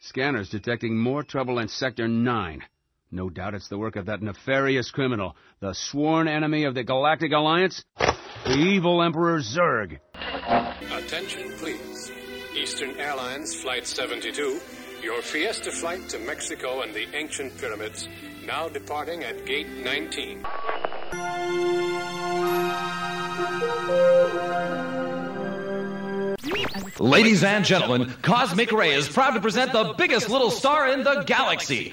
Scanners detecting more trouble in Sector 9. No doubt it's the work of that nefarious criminal, the sworn enemy of the Galactic Alliance, the evil Emperor Zurg. Attention, please. Eastern Airlines Flight 72, your Fiesta flight to Mexico and the ancient pyramids, now departing at Gate 19. Ladies and gentlemen, Cosmic Ray is proud to present the biggest little star in the galaxy.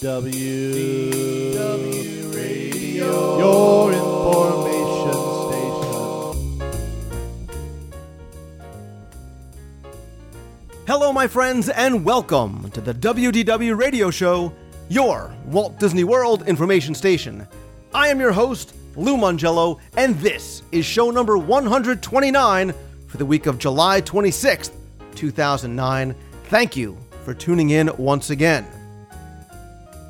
W W Radio, your information station. Hello, my friends, and welcome to the WDW Radio Show, your Walt Disney World information station. I am your host, Lou Mongello, and this is show number 129 for the week of July 26th, 2009. Thank you for tuning in once again.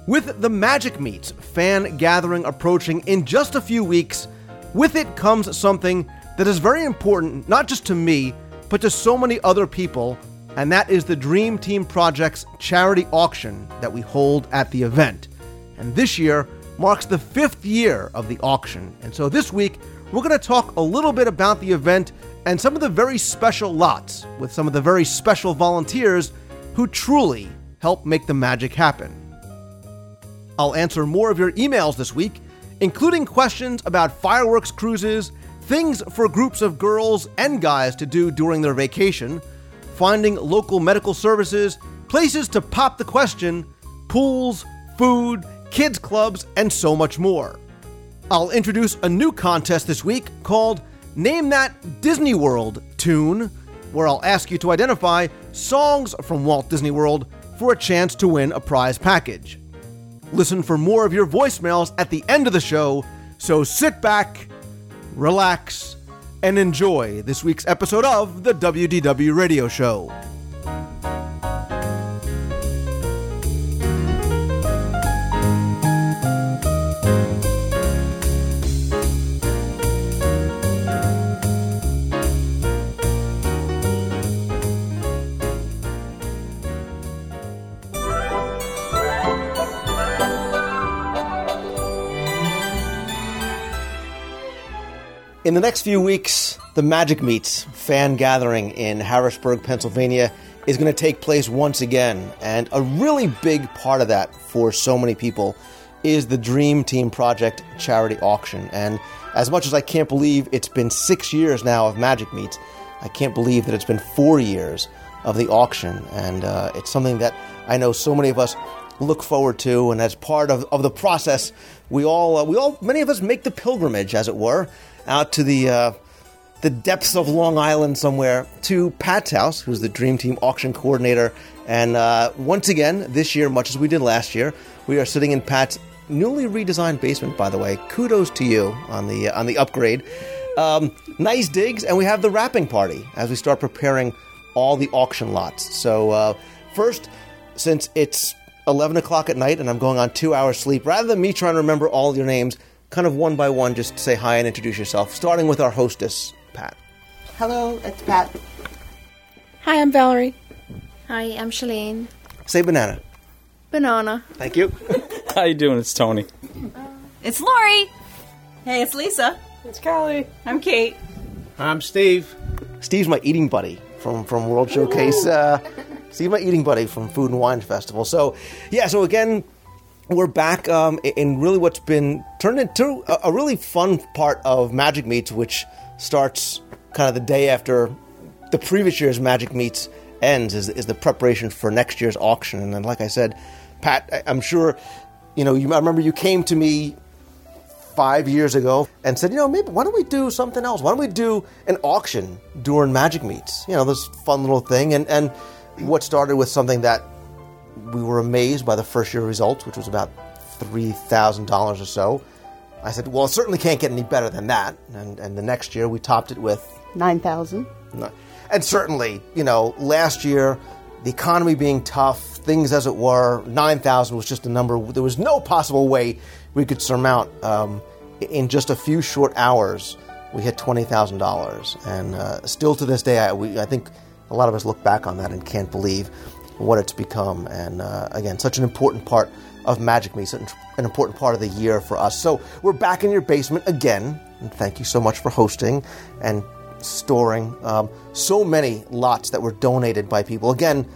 With the Magic Meets fan gathering approaching in just a few weeks, with it comes something that is very important not just to me, but to so many other people, and that is the Dream Team Project's charity auction that we hold at the event. And this year marks the fifth year of the auction. And so this week, we're going to talk a little bit about the event and some of the very special lots with some of the very special volunteers who truly help make the magic happen. I'll answer more of your emails this week, including questions about fireworks cruises, things for groups of girls and guys to do during their vacation, finding local medical services, places to pop the question, pools, food, kids' clubs, and so much more. I'll introduce a new contest this week called Name That Disney World Tune, where I'll ask you to identify songs from Walt Disney World for a chance to win a prize package. Listen for more of your voicemails at the end of the show, so sit back, relax, and enjoy this week's episode of the WDW Radio Show. In the next few weeks, the Magic Meets fan gathering in Harrisburg, Pennsylvania is going to take place once again. And a really big part of that for so many people is the Dream Team Project charity auction. And as much as I can't believe it's been six years now of Magic Meets, I can't believe that it's been four years of the auction. And uh, it's something that I know so many of us look forward to. And as part of, of the process, we all, uh, we all, many of us make the pilgrimage, as it were, out to the uh, the depths of Long Island somewhere to Pat's house, who's the Dream Team auction coordinator. And uh, once again, this year, much as we did last year, we are sitting in Pat's newly redesigned basement. By the way, kudos to you on the uh, on the upgrade. Um, nice digs, and we have the wrapping party as we start preparing all the auction lots. So uh, first, since it's 11 o'clock at night and I'm going on two hours sleep, rather than me trying to remember all your names, kind of one by one, just say hi and introduce yourself, starting with our hostess, Pat. Hello, it's Pat. Hi, I'm Valerie. Hi, I'm Shalene. Say banana. Banana. Thank you. How you doing? It's Tony. It's Lori. Hey, it's Lisa. It's Callie. I'm Kate. I'm Steve. Steve's my eating buddy from, from World Showcase. Uh, Steve's my eating buddy from Food and Wine Festival. So, yeah, so again, we're back um, in really what's been turned into a, really fun part of Magic Meets, which starts kind of the day after the previous year's Magic Meets ends, is, is the preparation for next year's auction. And then, like I said, Pat, I, I'm sure, you know, you, I remember you came to me five years ago and said, you know, maybe why don't we do something else? Why don't we do an auction during Magic Meets? You know, this fun little thing. And, and what started with something that we were amazed by the first year results, which was about $3,000 or so. I said, well, it certainly can't get any better than that. And, and the next year we topped it with 9,000. And certainly, you know, last year, the economy being tough, things as it were, 9,000 was just a number. There was no possible way we could surmount um, in just a few short hours, we hit twenty thousand dollars, and uh, still to this day, I, we, I think a lot of us look back on that and can't believe what it's become. And uh, again, such an important part of Magic Me, such an important part of the year for us. So we're back in your basement again, and thank you so much for hosting and storing um, so many lots that were donated by people. Again,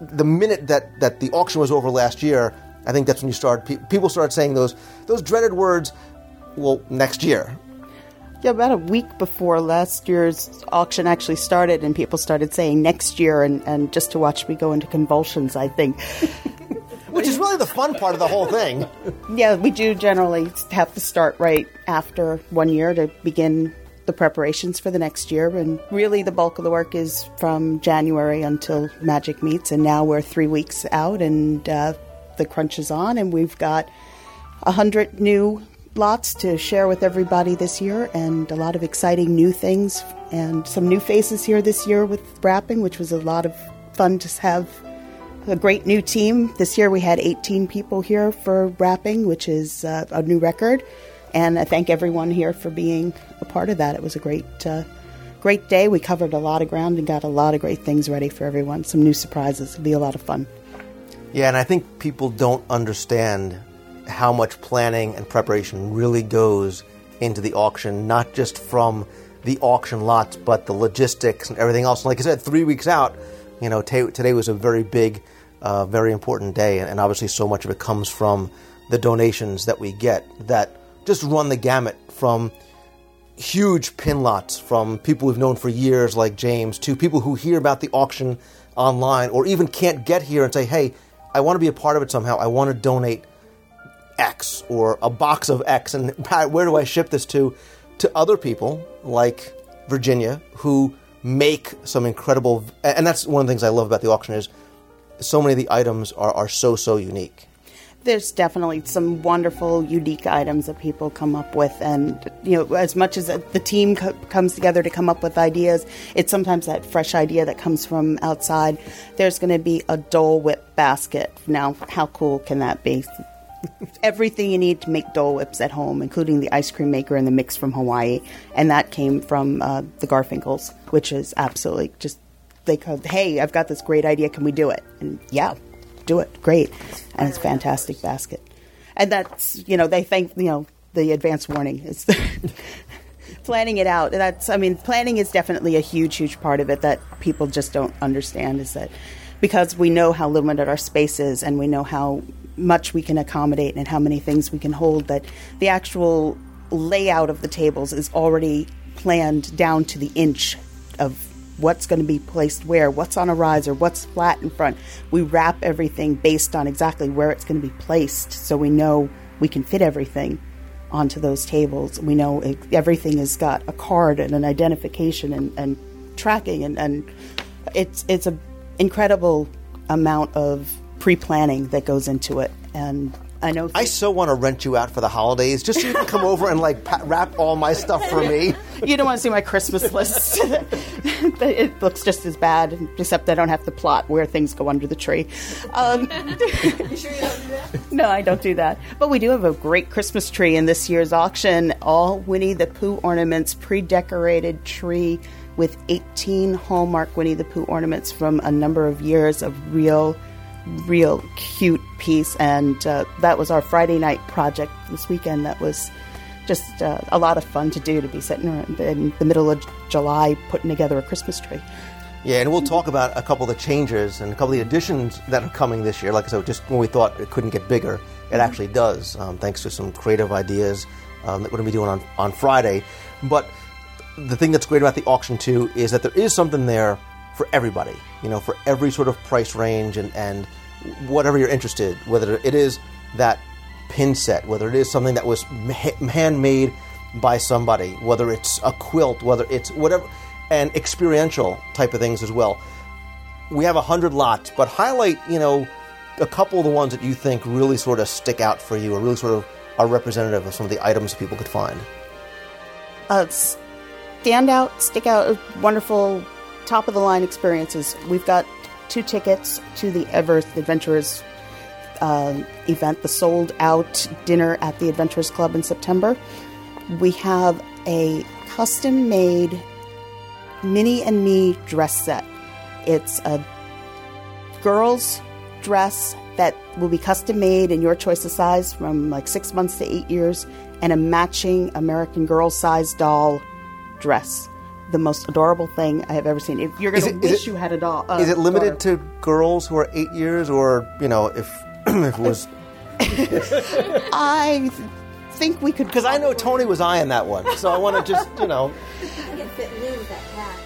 the minute that, that the auction was over last year, I think that's when you started. Pe- people started saying those those dreaded words. Well, next year. Yeah, about a week before last year's auction actually started, and people started saying next year, and, and just to watch me go into convulsions, I think. Which is really the fun part of the whole thing. yeah, we do generally have to start right after one year to begin the preparations for the next year. And really, the bulk of the work is from January until Magic meets. And now we're three weeks out, and uh, the crunch is on, and we've got a hundred new lots to share with everybody this year, and a lot of exciting new things, and some new faces here this year with wrapping, which was a lot of fun to have. A great new team. This year we had 18 people here for wrapping, which is uh, a new record. And I thank everyone here for being a part of that. It was a great, uh, great day. We covered a lot of ground and got a lot of great things ready for everyone. Some new surprises. It'll be a lot of fun. Yeah, and I think people don't understand how much planning and preparation really goes into the auction, not just from the auction lots, but the logistics and everything else. Like I said, three weeks out, you know, t- today was a very big, uh, very important day, and, and obviously so much of it comes from the donations that we get that just run the gamut from huge pin lots from people we've known for years, like James, to people who hear about the auction online or even can't get here and say, hey, I want to be a part of it somehow. I want to donate X or a box of X, and where do I ship this to? To other people like Virginia who make some incredible, and that's one of the things I love about the auction is so many of the items are, are so so unique there's definitely some wonderful, unique items that people come up with, and you know, as much as the team co- comes together to come up with ideas, it's sometimes that fresh idea that comes from outside. There's going to be a Dole Whip basket. Now, how cool can that be? Everything you need to make Dole Whips at home, including the ice cream maker and the mix from Hawaii, and that came from uh, the Garfinkels, which is absolutely just they go, "Hey, I've got this great idea. Can we do it?" And yeah, do it. Great. And it's a fantastic basket. And that's, you know, they thank, you know, the advance warning. It's planning it out. That's, I mean, planning is definitely a huge, huge part of it that people just don't understand is that because we know how limited our space is and we know how much we can accommodate and how many things we can hold, that the actual layout of the tables is already planned down to the inch of what's going to be placed where, what's on a riser, what's flat in front. We wrap everything based on exactly where it's going to be placed so we know we can fit everything onto those tables. We know it, everything has got a card and an identification and, and tracking, and, and it's, it's an incredible amount of pre planning that goes into it. And I know. I so want to rent you out for the holidays, just so you can come over and like pa- wrap all my stuff for me. you don't want to see my Christmas list. it looks just as bad, except I don't have to plot where things go under the tree. Um, you sure you don't do that? No, I don't do that. But we do have a great Christmas tree in this year's auction. All Winnie the Pooh ornaments, pre-decorated tree with 18 Hallmark Winnie the Pooh ornaments from a number of years of real real cute piece, and uh, that was our Friday night project this weekend. That was just uh, a lot of fun to do to be sitting in the middle of July putting together a Christmas tree. Yeah, and we'll talk about a couple of the changes and a couple of the additions that are coming this year. Like I said, just when we thought it couldn't get bigger, it actually does, um, thanks to some creative ideas um, that we're going to be doing on, on Friday. But the thing that's great about the auction, too, is that there is something there for everybody, you know, for every sort of price range and, and whatever you're interested, whether it is that pin set, whether it is something that was handmade by somebody, whether it's a quilt, whether it's whatever, and experiential type of things as well. We have a hundred lots, but highlight, you know, a couple of the ones that you think really sort of stick out for you or really sort of are representative of some of the items people could find. Uh, stand out, stick out, wonderful top of the line experiences. We've got two tickets to the Everest Adventurers uh, event, the sold out dinner at the Adventurers Club in September. We have a custom made Minnie and Me dress set. It's a girl's dress that will be custom made in your choice of size from like six months to eight years, and a matching American Girl size doll dress. The most adorable thing I have ever seen. If you're going to wish it- you had a doll, uh, is it limited daughter. to girls who are eight years, or you know, if if it was? I think we could. Because I know Tony was eyeing that one, so I want to just you know I can fit Lou with that hat.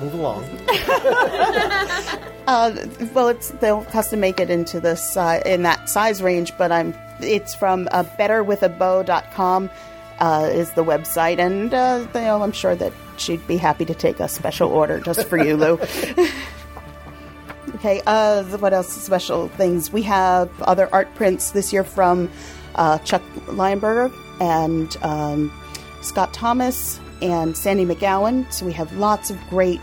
move along. Uh, well, it's they'll custom make it into the si- in that size range, but I'm it's from uh, betterwithabow.com uh, is the website, and uh, you know, I'm sure that she'd be happy to take a special order just for you, Lou. okay, uh, what else? Special things we have other art prints this year from uh, Chuck Lionberger and um, Scott Thomas and Sandy McGowan. So we have lots of great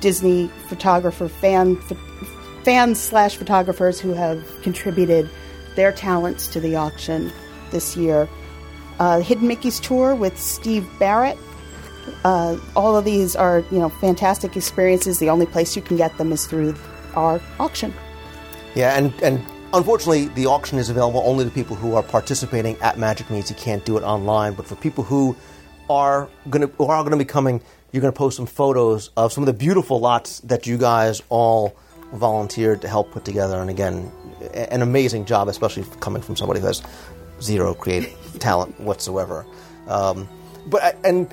Disney photographer fan fans slash photographers who have contributed their talents to the auction this year. Uh, Hidden Mickey's tour with Steve Barrett. Uh, all of these are you know fantastic experiences. The only place you can get them is through our auction. Yeah, and and unfortunately, the auction is available only to people who are participating at Magic Meets. You can't do it online, but for people who are going to are going to be coming, you're going to post some photos of some of the beautiful lots that you guys all volunteered to help put together. And again, an amazing job, especially coming from somebody who has zero creative talent whatsoever. Um, but I- and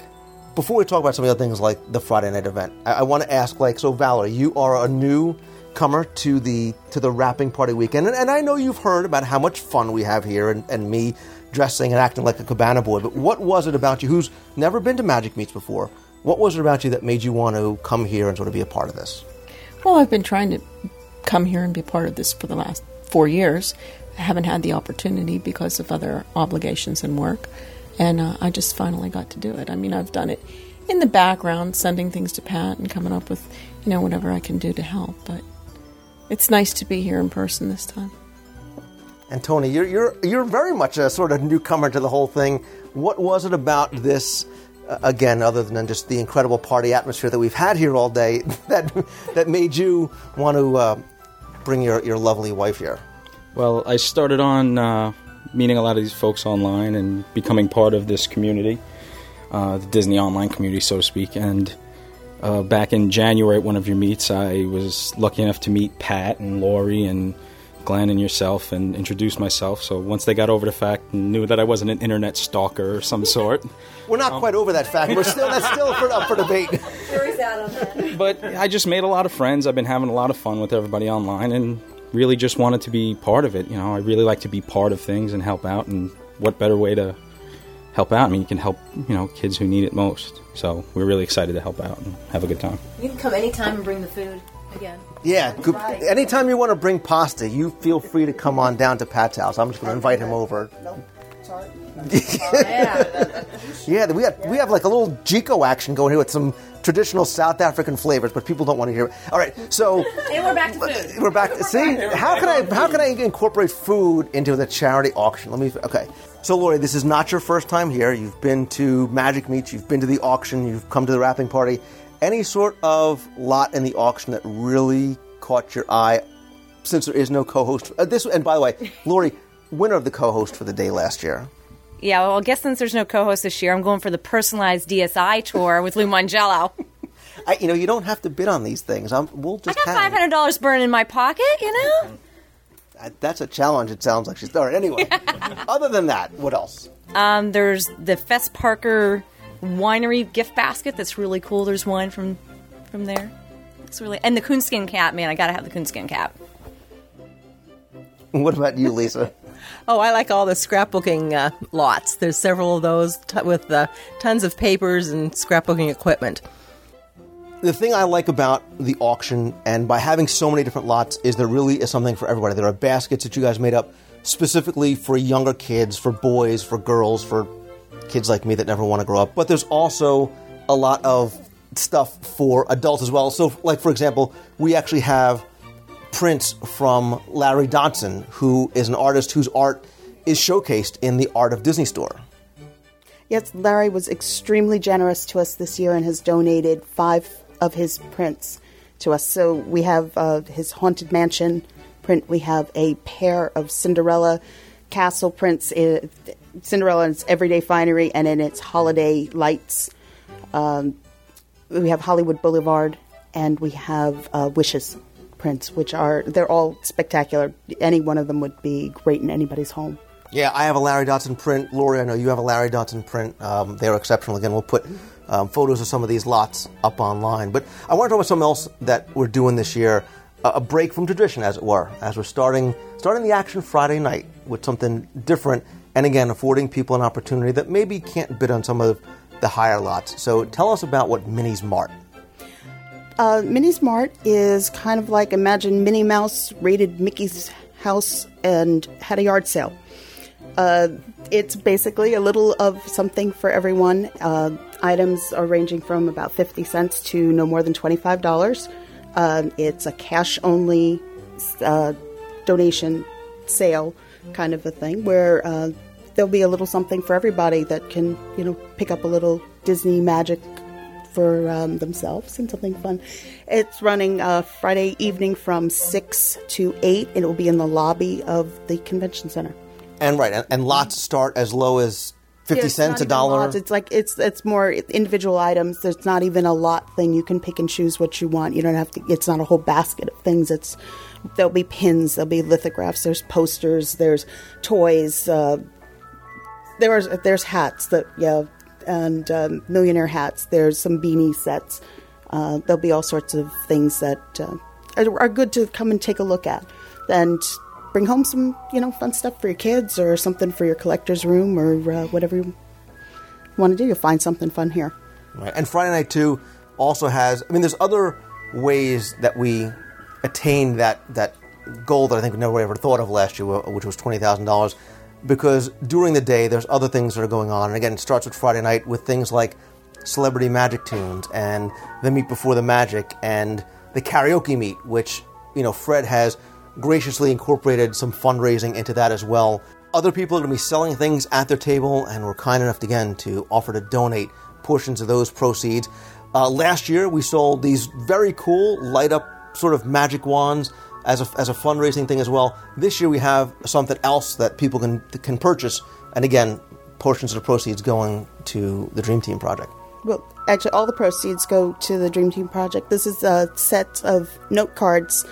before we talk about some of the other things like the Friday night event, I, I want to ask, like, so Valerie, you are a new comer to the to the wrapping party weekend, and, and I know you've heard about how much fun we have here, and, and me dressing and acting like a cabana boy. But what was it about you, who's never been to Magic Meets before? What was it about you that made you want to come here and sort of be a part of this? Well, I've been trying to come here and be part of this for the last four years. I haven't had the opportunity because of other obligations and work, and uh, I just finally got to do it. I mean, I've done it in the background, sending things to Pat and coming up with, you know, whatever I can do to help. But it's nice to be here in person this time. And Tony, you're you're you're very much a sort of newcomer to the whole thing. What was it about this? Uh, again, other than just the incredible party atmosphere that we've had here all day, that that made you want to uh, bring your, your lovely wife here. Well, I started on uh, meeting a lot of these folks online and becoming part of this community, uh, the Disney online community, so to speak. And uh, back in January at one of your meets, I was lucky enough to meet Pat and Lori and Glenn and yourself and introduce myself. So once they got over the fact and knew that I wasn't an internet stalker or some sort, We're not quite over that fact. We're still that's still for, up for debate. Jury's out on that. but I just made a lot of friends. I've been having a lot of fun with everybody online and really just wanted to be part of it. You know, I really like to be part of things and help out. And what better way to help out? I mean, you can help, you know, kids who need it most. So we're really excited to help out and have a good time. You can come anytime and bring the food again. Yeah, good. anytime you want to bring pasta, you feel free to come on down to Pat's house. I'm just going to invite him over. Nope. Sorry. yeah, we have we have like a little Jiko action going here with some traditional South African flavors, but people don't want to hear it. All right, so And we're back to food. we're back. See, how can I how can I incorporate food into the charity auction? Let me. Okay, so Lori, this is not your first time here. You've been to Magic Meets, you've been to the auction, you've come to the wrapping party. Any sort of lot in the auction that really caught your eye, since there is no co-host. Uh, this and by the way, Lori, winner of the co-host for the day last year. Yeah, well, I guess since there's no co-host this year, I'm going for the personalized DSI tour with Lou Mongello. I, you know, you don't have to bid on these things. I'm, we'll I just got have five hundred dollars burning in my pocket, you know. Uh, That's a challenge. It sounds like she's all right. Anyway, other than that, what else? Um, there's the Fess Parker winery gift basket that's really cool. There's wine from from there. It's really and the coonskin cap, man. I gotta have the coonskin cap. What about you, Lisa? Oh, I like all the scrapbooking uh, lots. There's several of those t- with uh, tons of papers and scrapbooking equipment. the thing I like about the auction, and by having so many different lots, is there really is something for everybody. There are baskets that you guys made up specifically for younger kids, for boys, for girls, for kids like me that never want to grow up. But there's also a lot of stuff for adults as well. So, like for example, we actually have prints from Larry Dotson, who is an artist whose art is showcased in the Art of Disney store. Yes, Larry was extremely generous to us this year and has donated five of his prints to us. So we have uh, his Haunted Mansion print, we have a pair of Cinderella castle prints, uh, Cinderella in its everyday finery and in its holiday lights. Um, we have Hollywood Boulevard and we have uh, Wishes prints, which are, they're all spectacular. Any one of them would be great in anybody's home. Yeah, I have a Larry Dotson print. Lori, I know you have a Larry Dotson print. Um, they're exceptional. Again, we'll put um, photos of some of these lots up online. But I want to talk about something else that we're doing this year a a break from tradition, as it were, as we're starting starting the action Friday night with something different, and again, affording people an opportunity that maybe can't bid on some of the higher lots. So tell us about what Minnie's Mart. Uh, Minnie's Mart is kind of like imagine Minnie Mouse raided Mickey's house and had a yard sale. Uh, it's basically a little of something for everyone. Uh, items are ranging from about 50 cents to no more than $25. Uh, it's a cash only uh, donation sale kind of a thing where uh, there'll be a little something for everybody that can, you know, pick up a little Disney magic for um, themselves and something fun. It's running uh, Friday evening from 6 to 8. and It will be in the lobby of the convention center. And right, and, and lots start as low as fifty Yeah, cents, a dollar. lots. It's like it's it's more individual items. There's not even a lot thing. You can pick and choose what you want. You don't have to. It's not a whole basket of things. It's there'll be pins. There'll be lithographs. There's posters. There's toys. Uh, there's there's hats that yeah, and um, millionaire hats. There's some beanie sets. Uh, there'll be all sorts of things that uh, are, are good to come and take a look at, and bring home some you know fun stuff for your kids or something for your collector's room or uh, whatever you want to do. You'll find something fun here. Right. And Friday Night too also has, I mean, there's other ways that we attain that, that goal that I think we never ever thought of last year, which was $20,000. Because during the day, there's other things that are going on. And again, it starts with Friday night with things like celebrity magic tunes and the meet before the magic and the karaoke meet, which, you know, Fred has graciously incorporated some fundraising into that as well. Other people are going to be selling things at their table, and we're kind enough again to offer to donate portions of those proceeds. Uh, last year, we sold these very cool light up sort of magic wands as a, as a fundraising thing as well. This year, we have something else that people can can purchase, and again, portions of the proceeds going to the Dream Team project. Well, actually, all the proceeds go to the Dream Team project. This is a set of note cards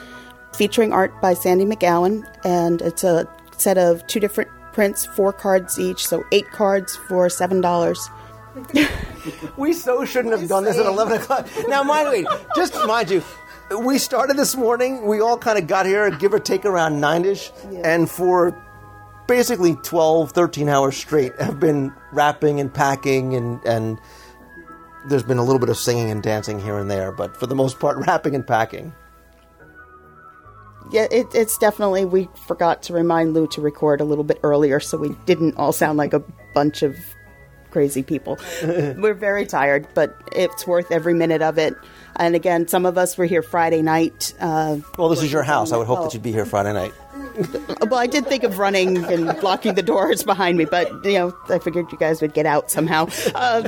featuring art by Sandy McGowan, and it's a set of two different prints, four cards each, so eight cards for seven dollars. we so shouldn't have done this at 11 o'clock. Now, mind you, just mind you, we started this morning. We all kind of got here, give or take around 9 ish. And for basically 12, 13 hours straight, have been wrapping and packing. And, and there's been a little bit of singing and dancing here and there. But for the most part, wrapping and packing. Yeah, it, it's definitely. We forgot to remind Lou to record a little bit earlier, so we didn't all sound like a bunch of crazy people. We're very tired, but it's worth every minute of it. And again, some of us were here Friday night. Uh, Well, this is your house. I would hope well, that you'd be here Friday night. well, I did think of running and blocking the doors behind me, but you know, I figured you guys would get out somehow. Uh,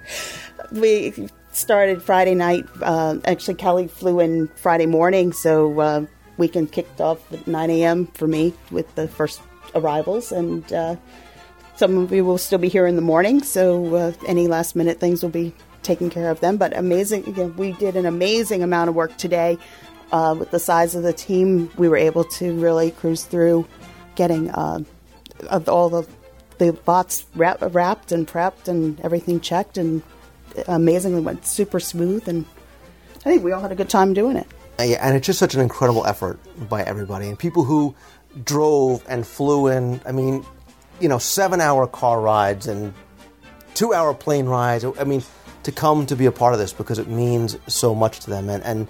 we started Friday night. Uh, actually, Kelly flew in Friday morning, so uh, weekend kicked off at 9 a.m. for me with the first arrivals, and uh, some of you will still be here in the morning. So uh, any last minute things will be taken care of them. But amazing, again, we did an amazing amount of work today. Uh, with the size of the team, we were able to really cruise through getting uh, all the the bots wrap, wrapped and prepped and everything checked, and amazingly went super smooth. And I think we all had a good time doing it. Uh, and it's just such an incredible effort by everybody and people who drove and flew in. I mean, you know, seven-hour car rides and two-hour plane rides. I mean, to come to be a part of this because it means so much to them, and, and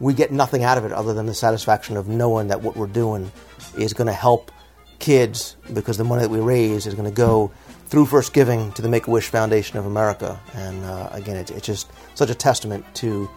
we get nothing out of it other than the satisfaction of knowing that what we're doing is going to help kids because the money that we raise is going to go through First Giving to the Make a Wish Foundation of America. And uh, again, it's, it's just such a testament to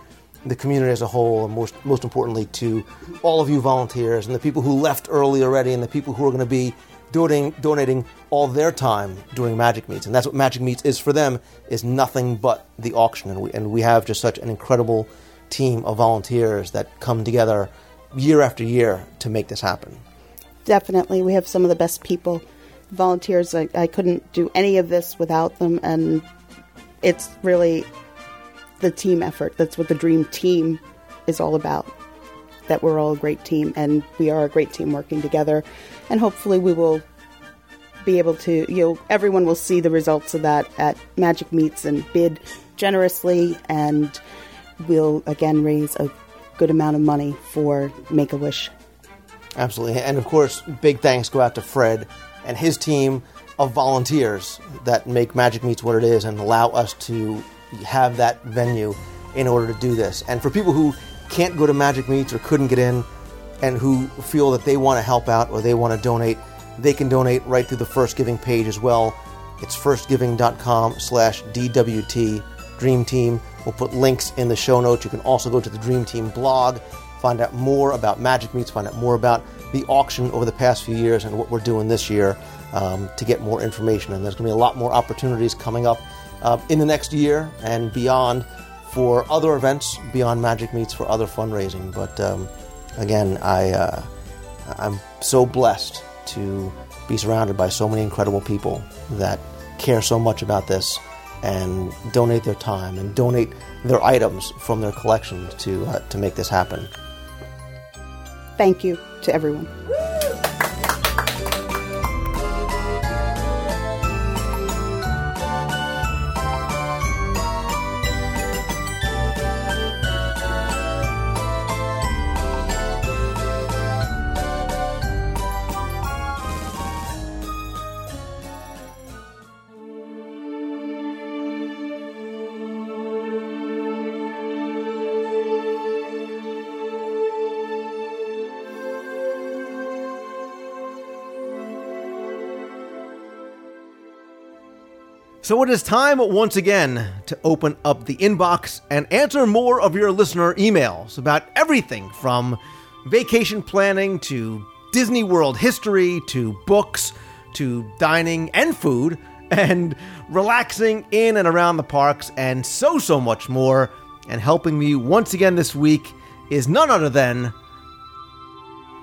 the community as a whole, and most, most importantly to all of you volunteers and the people who left early already and the people who are going to be donating, donating all their time during Magic Meets. And that's what Magic Meets is for them, is nothing but the auction. And we, and we have just such an incredible team of volunteers that come together year after year to make this happen. Definitely, we have some of the best people, volunteers. I, I couldn't do any of this without them, and it's really the team effort. That's what the dream team is all about. That we're all a great team, and we are a great team working together, and hopefully we will be able to. You know, everyone will see the results of that at Magic Meets and bid generously, and we'll again raise a good amount of money for Make a Wish. Absolutely. And of course, big thanks go out to Fred and his team of volunteers that make Magic Meets what it is and allow us to have that venue in order to do this. And for people who can't go to Magic Meets or couldn't get in and who feel that they want to help out or they want to donate, they can donate right through the First Giving page as well. It's firstgiving.com slash DWT Dream Team. We'll put links in the show notes. You can also go to the Dream Team blog, find out more about Magic Meets, find out more about the auction over the past few years and what we're doing this year um, to get more information. And there's going to be a lot more opportunities coming up uh, in the next year and beyond for other events beyond Magic Meets for other fundraising. But um, again, I uh, I'm so blessed to be surrounded by so many incredible people that care so much about this and donate their time and donate their items from their collections to uh, to make this happen. Thank you to everyone. So it is time once again to open up the inbox and answer more of your listener emails about everything from vacation planning to Disney World history to books to dining and food and relaxing in and around the parks and so, so much more. And helping me once again this week is none other than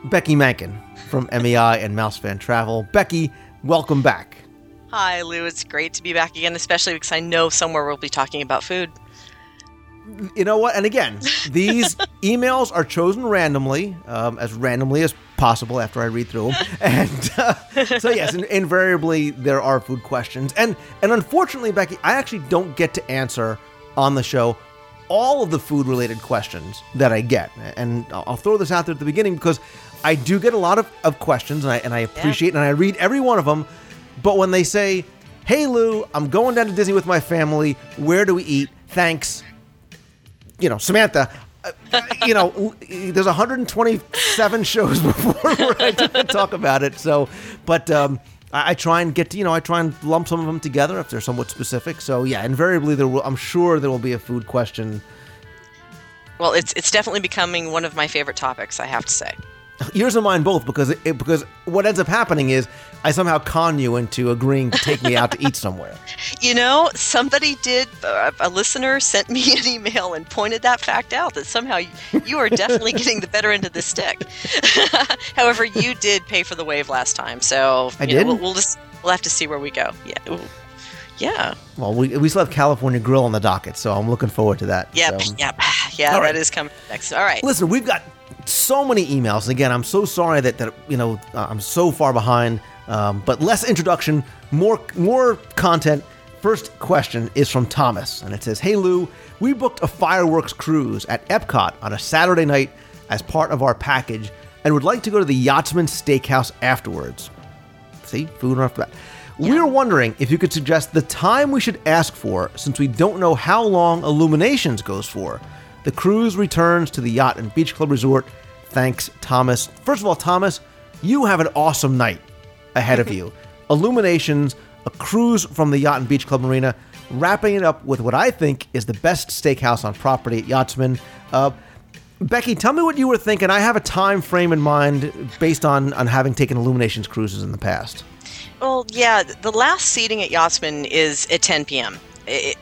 Becky Mankin from MEI and Mouse Fan Travel. Becky, welcome back. Hi, Lou. It's great to be back again, especially because I know somewhere we'll be talking about food. You know what? And again, these emails are chosen randomly, um, as randomly as possible after I read through them. And uh, so, yes, in- invariably there are food questions. And and unfortunately, Becky, I actually don't get to answer on the show all of the food related questions that I get. And I'll I'll throw this out there at the beginning because I do get a lot of, of questions and I, and I appreciate and I read every one of them. But when they say, hey, Lou, I'm going down to Disney with my family, where do we eat? Thanks. You know, Samantha, uh, you know, there's 127 shows before I talk about it. So, but um, I, I try and get to, you know, I try and lump some of them together if they're somewhat specific. So, yeah, invariably, there will, I'm sure there will be a food question. Well, it's it's definitely becoming one of my favorite topics. I have to say. Yours and mine both, because it, because what ends up happening is I somehow con you into agreeing to take me out to eat somewhere. You know, somebody did. Uh, a listener sent me an email and pointed that fact out that somehow you, are definitely getting the better end of the stick. However, you did pay for the wave last time, so I know, did? we'll, we'll just we'll have to see where we go. Yeah. Yeah, Well, we, we still have California Grill on the docket, so I'm looking forward to that. yep, So- yep, yeah. All That right. is coming next. All right. Listen, we've got so many emails. Again, I'm so sorry that, that you know uh, I'm so far behind. Um, but less introduction, more more content. First question is from Thomas, and it says, "Hey Lou, we booked a fireworks cruise at Epcot on a Saturday night as part of our package, and would like to go to the Yachtsman Steakhouse afterwards. See, food right off the bat. We're wondering if you could suggest the time we should ask for, since we don't know how long Illuminations goes for. The cruise returns to the Yacht and Beach Club Resort. Thanks, Thomas. First of all, Thomas, you have an awesome night ahead of you. Illuminations, a cruise from the Yacht and Beach Club Marina. wrapping it up with what I think is the best steakhouse on property at Yachtsman. Uh, Becky, tell me what you were thinking. I have a time frame in mind based on, on having taken Illuminations cruises in the past. Well, yeah, the last seating at Yachtsman is at 10 p.m.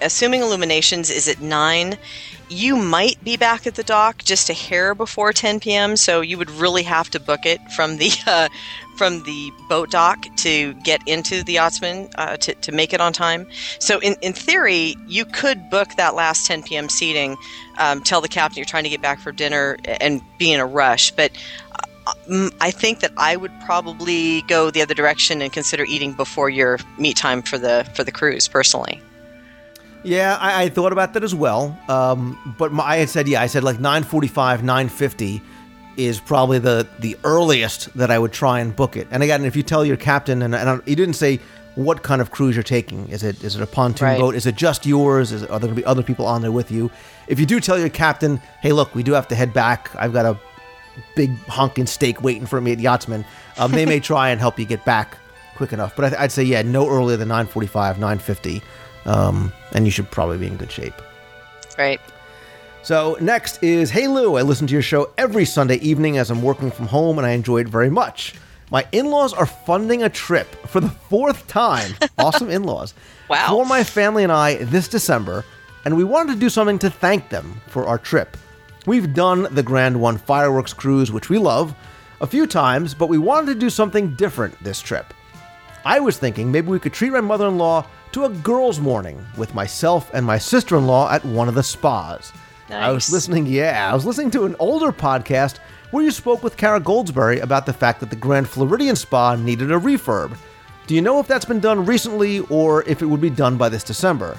Assuming Illuminations is at 9, you might be back at the dock just a hair before 10 p.m. So you would really have to book it from the uh, from the boat dock to get into the Yachtsman uh, to, to make it on time. So in, in theory, you could book that last 10 p.m. seating, um, tell the captain you're trying to get back for dinner, and be in a rush. But I think that I would probably go the other direction and consider eating before your meet time for the for the cruise. Personally, Yeah, I, I thought about that as well. Um, but my, I had said, yeah, I said like 9:45, 9:50 is probably the the earliest that I would try and book it. And again, if you tell your captain, and, and you didn't say what kind of cruise you're taking. Is it is it a pontoon Right. boat? Is it just yours? Is are there going to be other people on there with you? If you do tell your captain, hey, look, we do have to head back. I've got a big honking steak waiting for me at Yachtsman. Um, they may try and help you get back quick enough. But I, I'd say, yeah, no earlier than 9:45, 9:50, um, and you should probably be in good shape. right? So next is Hey Lou. I listen to your show every Sunday evening as I'm working from home, and I enjoy it very much. My in-laws are funding a trip for the fourth time. awesome in-laws. Wow. For my family and I this December, and we wanted to do something to thank them for our trip. We've done the Grand One fireworks cruise, which we love, a few times, but we wanted to do something different this trip. I was thinking maybe we could treat my mother in law to a girls' morning with myself and my sister in law at one of the spas. Nice. I was listening, yeah, I was listening to an older podcast where you spoke with Cara Goldsbury about the fact that the Grand Floridian Spa needed a refurb. Do you know if that's been done recently or if it would be done by this December?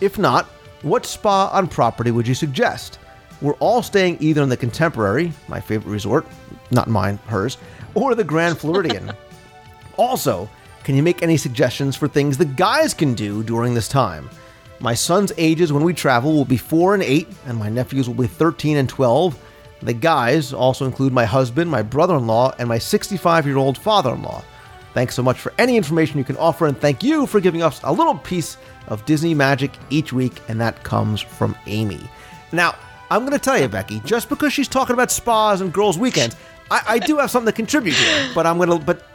If not, what spa on property would you suggest? We're all staying either in the Contemporary, my favorite resort, not mine, hers, or the Grand Floridian. also, can you make any suggestions for things the guys can do during this time? My son's ages when we travel will be 4 and 8, and my nephews will be 13 and 12. The guys also include my husband, my brother in law, and my 65 year old father in law. Thanks so much for any information you can offer, and thank you for giving us a little piece of Disney magic each week, and that comes from Amy. Now, I'm going to tell you, Becky, just because she's talking about spas and girls' weekends, I, I do have something to contribute here, but I'm going to, but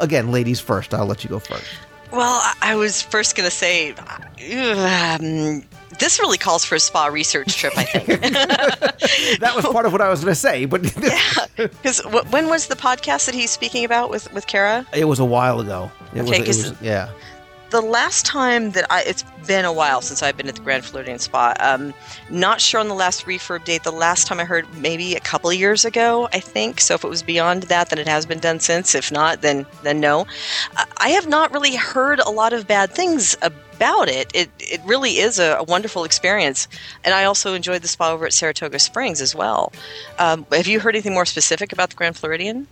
again, ladies first. I'll let you go first. Well, I- was first going to say, um, this really calls for a spa research trip. I think. That was part of what I was going to say, but yeah, Because wh- when was the podcast that he's speaking about with with Cara? it was a while ago. It was, Okay, 'cause- was yeah. The last time that I, it's been a while since I've been at the Grand Floridian Spa. Um, not sure on the last refurb date. The last time I heard, maybe a couple of years ago, I think. So if it was beyond that, then it has been done since. If not, then then no. I- have not really heard a lot of bad things about it. It it really is a, a wonderful experience, and I also enjoyed the spa over at Saratoga Springs as well. Um, have you heard anything more specific about the Grand Floridian?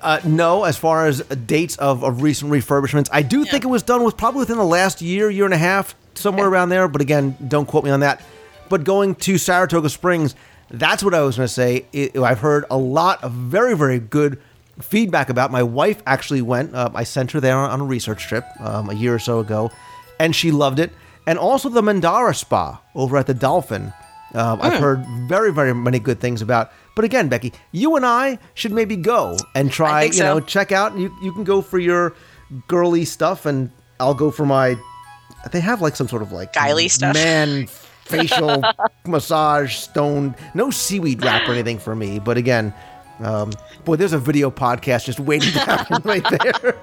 Uh, no, as far as dates of, of recent refurbishments, I do think it was done with probably within the last year, year and a half, somewhere around there. But again, don't quote me on that. But going to Saratoga Springs, that's what I was going to say. It, I've heard a lot of very, very good feedback about. My wife actually went. Uh, I sent her there on a research trip um, a year or so ago, and she loved it. And also the Mandara Spa over at the Dolphin. Um, I've Hmm. heard very, very many good things about. But again, Becky, you and I should maybe go and try. think you know, check out. You you can go for your girly stuff, and I'll go for my. They have like some sort of like Guily stuff. man facial massage stone. No seaweed wrap or anything for me. But again, um, boy, there's a video podcast just waiting to happen right there.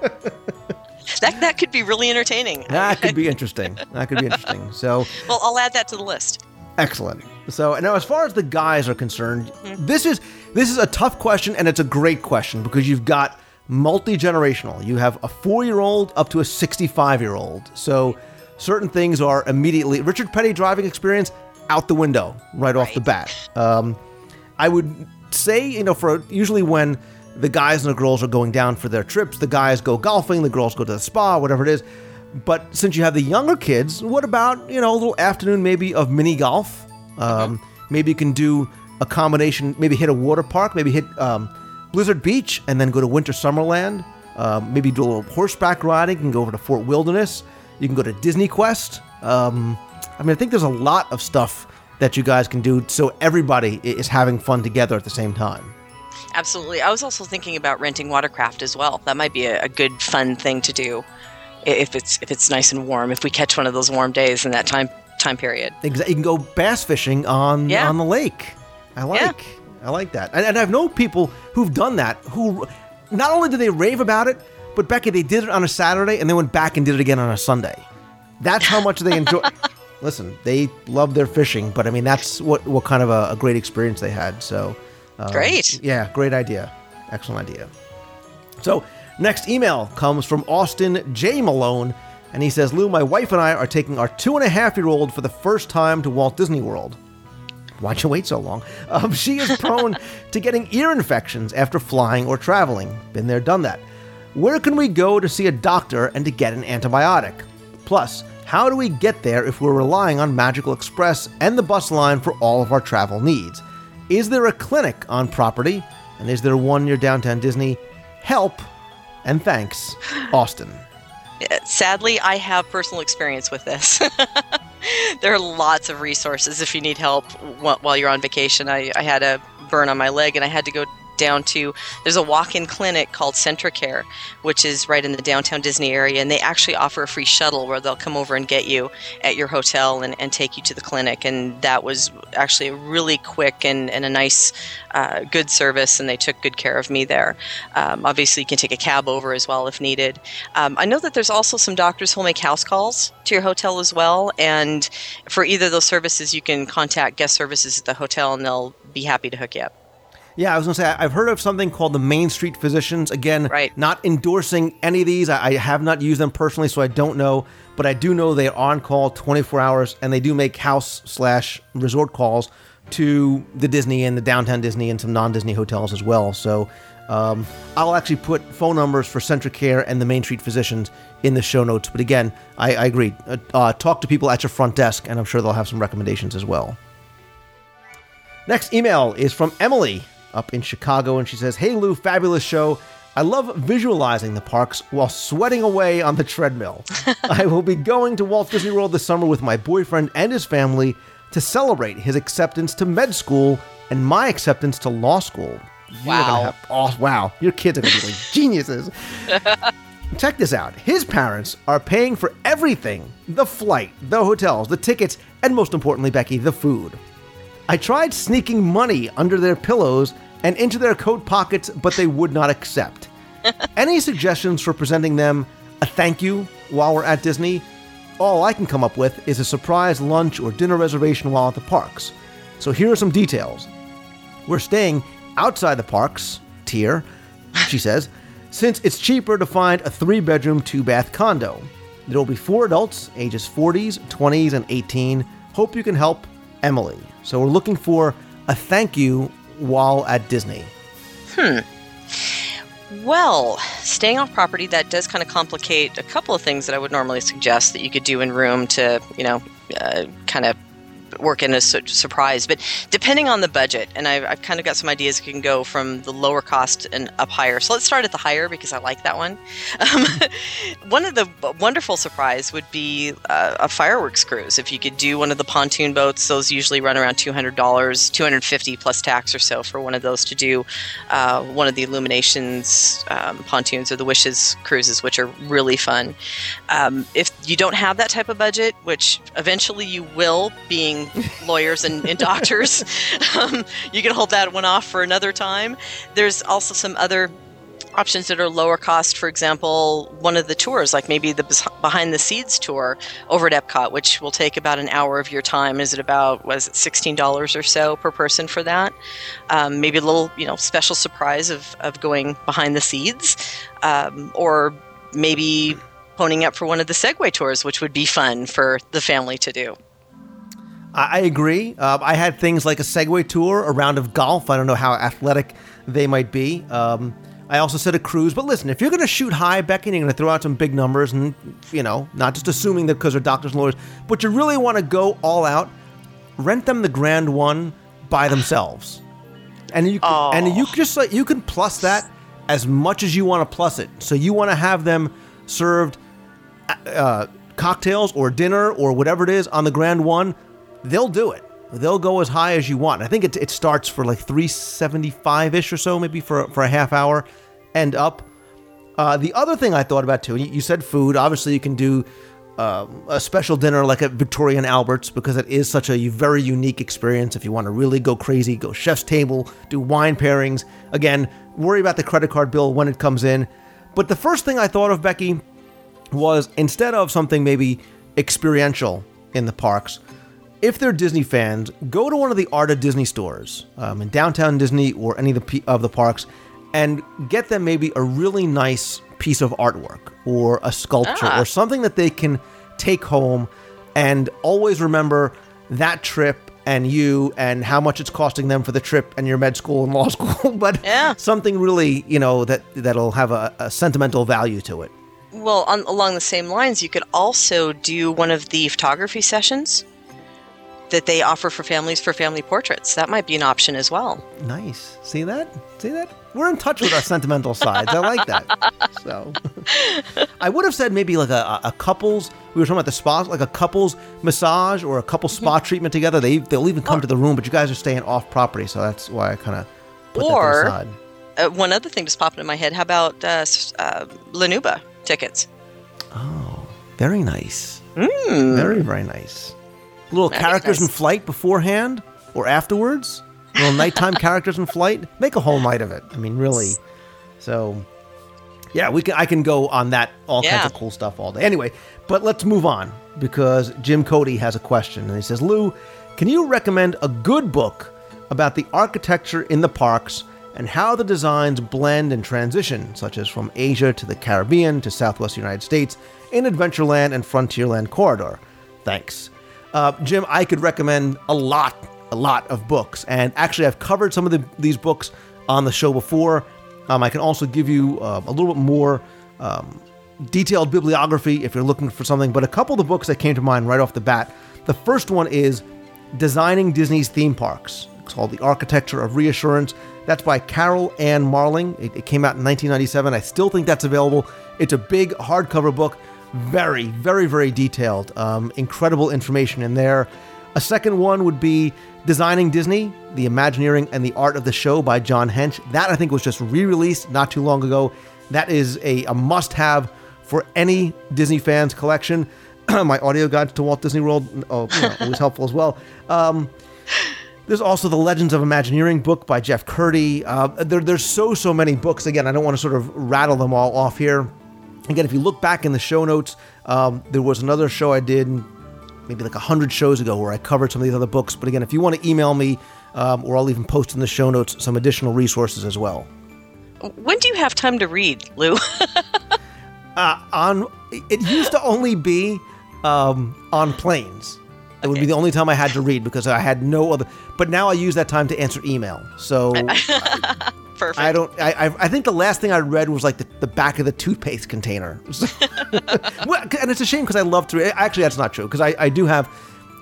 That that could be really entertaining. that could be interesting. That could be interesting. So. Well, I'll add that to the list. Excellent. So now, as far as the guys are concerned, this is this is a tough question, and it's a great question because you've got multi generational. You have a four year old up to a sixty five year old. So certain things are immediately Richard Petty driving experience out the window right off the bat. Um, I would say, you know, for usually when the guys and the girls are going down for their trips, the guys go golfing, the girls go to the spa, whatever it is. But since you have the younger kids, what about, you know, a little afternoon maybe of mini golf? Um, maybe you can do a combination, maybe hit a water park, maybe hit um, Blizzard Beach and then go to Winter Summerland. Um, maybe do a little horseback riding. You can go over to Fort Wilderness. You can go to Disney Quest. Um, I mean, I think there's a lot of stuff that you guys can do so everybody is having fun together at the same time. Absolutely. I was also thinking about renting watercraft as well. That might be a, a good, fun thing to do if it's if it's nice and warm. If we catch one of those warm days in that time time period. Exa- You can go bass fishing on Yeah. on the lake. I like I like that, and, and I've known people who've done that. Who not only did they rave about it, but Becky, they did it on a Saturday and they went back and did it again on a Sunday. That's how much they enjoy. Listen, they love their fishing, but I mean that's what what kind of a, a great experience they had. So um, Great. yeah, great idea, excellent idea. So, next email comes from Austin J. Malone, and he says, Lou, my wife and I are taking our two and a half year old for the first time to Walt Disney World. Why'd you wait so long? Um, she is prone to getting ear infections after flying or traveling. Been there, done that. Where can we go to see a doctor and to get an antibiotic? Plus, how do we get there if we're relying on Magical Express and the bus line for all of our travel needs? Is there a clinic on property? And is there one near downtown Disney? Help and thanks, Austin. Sadly, I have personal experience with this. there are lots of resources if you need help while you're on vacation. I, I had a burn on my leg and I had to go down to there's a walk-in clinic called CentraCare, which is right in the downtown Disney area, and they actually offer a free shuttle where they'll come over and get you at your hotel and, and take you to the clinic. And that was actually a really quick and, and a nice, uh, good service, and they took good care of me there. Um, obviously, you can take a cab over as well if needed. Um, I know that there's also some doctors who'll make house calls to your hotel as well, and for either of those services, you can contact guest services at the hotel, and they'll be happy to hook you up. Yeah, I was going to say, I've heard of something called the Main Street Physicians. Again, right. not endorsing any of these. I, I have not used them personally, so I don't know. But I do know they are on call 24 hours, and they do make house slash resort calls to the Disney and the downtown Disney and some non Disney hotels as well. So um, I'll actually put phone numbers for CentraCare and the Main Street Physicians in the show notes. But again, I, I agree. Uh, uh, talk to people at your front desk, and I'm sure they'll have some recommendations as well. Next email is from Emily up in Chicago, and she says, Hey Lou, fabulous show. I love visualizing the parks while sweating away on the treadmill. I will be going to Walt Disney World this summer with my boyfriend and his family to celebrate his acceptance to med school and my acceptance to law school. Wow. have- oh, wow. Your kids are going to be like geniuses. Check this out. His parents are paying for everything the flight, the hotels, the tickets, and most importantly, Becky, the food. I tried sneaking money under their pillows and into their coat pockets, but they would not accept. Any suggestions for presenting them a thank you while we're at Disney? All I can come up with is a surprise lunch or dinner reservation while at the parks. So here are some details. We're staying outside the parks tier, she says, since it's cheaper to find a three bedroom, two bath condo. There will be four adults, ages 40s, 20s, and 18. Hope you can help, Emily. So we're looking for a thank you while at Disney. Hmm. Well, staying off property that does kind of complicate a couple of things that I would normally suggest that you could do in room to, you know, uh, kind of work in a su- surprise. But depending on the budget, and I've, I've kind of got some ideas, can go from the lower cost and up higher. So let's start at the higher because I like that one. Um, one of the wonderful surprise would be uh, a fireworks cruise. If you could do one of the pontoon boats, those usually run around two hundred dollars, two hundred fifty plus tax or so for one of those to do uh, one of the Illuminations um, pontoons or the Wishes cruises, which are really fun. Um, if you don't have that type of budget, which eventually you will, being lawyers and, and doctors, um, you can hold that one off for another time. There's also some other options that are lower cost. For example, one of the tours, like maybe the Behind the Seeds tour over at Epcot, which will take about an hour of your time. Is it about was it sixteen dollars or so per person for that? Um, maybe a little, you know, special surprise of of going behind the seeds, um, or maybe ponying up for one of the Segway tours, which would be fun for the family to do. I, agree. Uh, I had things like a Segway tour, a round of golf. I don't know how athletic they might be. Um, I also said a cruise. But listen, if you're going to shoot high, Becky, and you're going to throw out some big numbers, and, you know, not just assuming that because they're doctors and lawyers, but you really want to go all out, rent them the Grand One by themselves. And you can, and you just like you can plus that as much as you want to plus it. So you want to have them served uh, cocktails or dinner or whatever it is on the Grand One, they'll do it. They'll go as high as you want. I think it, it starts for like 375 ish or so, maybe for, for a half hour and up. Uh, the other thing I thought about too, you, said food. Obviously, you can do um, a special dinner like at Victoria and Albert's because it is such a very unique experience. If you want to really go crazy, go chef's table, do wine pairings. Again, worry about the credit card bill when it comes in. But the first thing I thought of, Becky, was instead of something maybe experiential in the parks, if they're Disney fans, go to one of the Art of Disney stores um, in downtown Disney or any of the p- of the parks, and get them maybe a really nice piece of artwork or a sculpture Ah. or something that they can take home, and always remember that trip and you and how much it's costing them for the trip and your med school and law school, but yeah. something really you know that that'll have a, a sentimental value to it. Well, on, along the same lines, you could also do one of the photography sessions that they offer for families for family portraits. That might be an option as well. Nice. See that? See that? We're in touch with our sentimental sides. I like that. So, I would have said maybe like a, a couples. We were talking about the spa, like a couples massage or a couple spa treatment together. They they'll even come to the room, but you guys are staying off property, so that's why I kind of put that aside. or uh, one other thing just popped into my head. How about uh, uh, La Nouba tickets? Oh, very nice. Mm. Very very nice. Little That'd characters in flight beforehand or afterwards. Little nighttime characters in flight. Make a whole night of it. I mean, really. So, yeah, we can. I can go on that all kinds of cool stuff all day. Anyway, but let's move on because Jim Cody has a question and he says, "Lou, can you recommend a good book about the architecture in the parks and how the designs blend and transition, such as from Asia to the Caribbean to Southwest United States in Adventureland and Frontierland corridor? Thanks." Uh, Jim, I could recommend a lot, a lot of books, and actually, I've covered some of the, these books on the show before. Um, I can also give you uh, a little bit more um, detailed bibliography if you're looking for something. But a couple of the books that came to mind right off the bat. The first one is Designing Disney's Theme Parks. It's called The Architecture of Reassurance. That's by Karal Ann Marling. It, it came out in 1997. I still think that's available. It's a big hardcover book, very, very, very detailed. Um, incredible information in there. A second one would be Designing Disney, The Imagineering and the Art of the Show by John Hench. That I think was just re released not too long ago. That is a, a must have for any Disney fans collection. My audio guide to Walt Disney World, oh, you know, always helpful as well. Um, there's also the Legends of Imagineering book by Jeff Kurtti. Uh, there, there's so, so many books. Again, I don't want to sort of rattle them all off here. Again, if you look back in the show notes, um, there was another show I did maybe like 100 shows ago where I covered some of these other books. But again, if you want to email me, um, or I'll even post in the show notes some additional resources as well. When do you have time to read, Lou? Uh, on it used to only be um, on planes. It would be the only time I had to read because I had no other. But now I use that time to answer email. So Perfect. I don't. I, I I think the last thing I read was like the, the back of the toothpaste container. well, and it's a shame because I love to. Actually, that's not true because I, I do have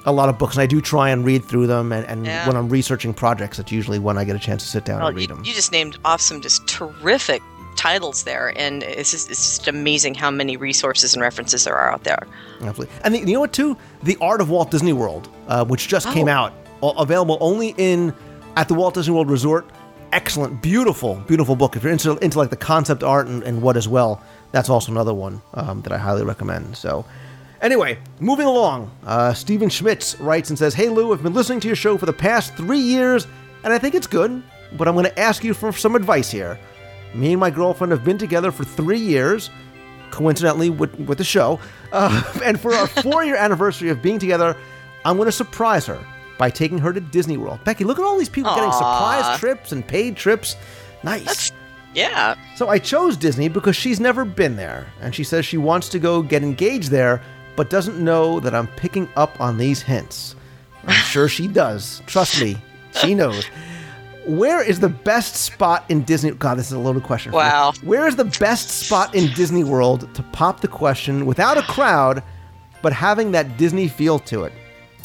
a lot of books and I do try and read through them. And, and Yeah. when I'm researching projects, that's usually when I get a chance to sit down Well, and read you, them. you just named off some just terrific titles there, and it's just, it's just amazing how many resources and references there are out there. Absolutely. And the, you know what, too? The Art of Walt Disney World, uh, which just came Oh. out, available only in at the Walt Disney World Resort. Excellent, beautiful, beautiful book. If you're into, into like the concept art and, and what as well, that's also another one um, that I highly recommend. So, anyway, moving along, uh, Stephen Schmitz writes and says, "Hey Lou, I've been listening to your show for the past three years, and I think it's good, but I'm going to ask you for some advice here. Me and my girlfriend have been together for three years." coincidentally with, with the show. Uh, and for our four year anniversary of being together, I'm going to surprise her by taking her to Disney World. Becky, look at all these people getting surprise trips and paid trips. Nice. Yeah. So I chose Disney because she's never been there, and she says she wants to go get engaged there, but doesn't know that I'm picking up on these hints. I'm sure she does. Trust me, she knows. Where is the best spot in Disney? God, this is a loaded question. for. Wow. Where is the best spot in Disney World to pop the question without a crowd, but having that Disney feel to it?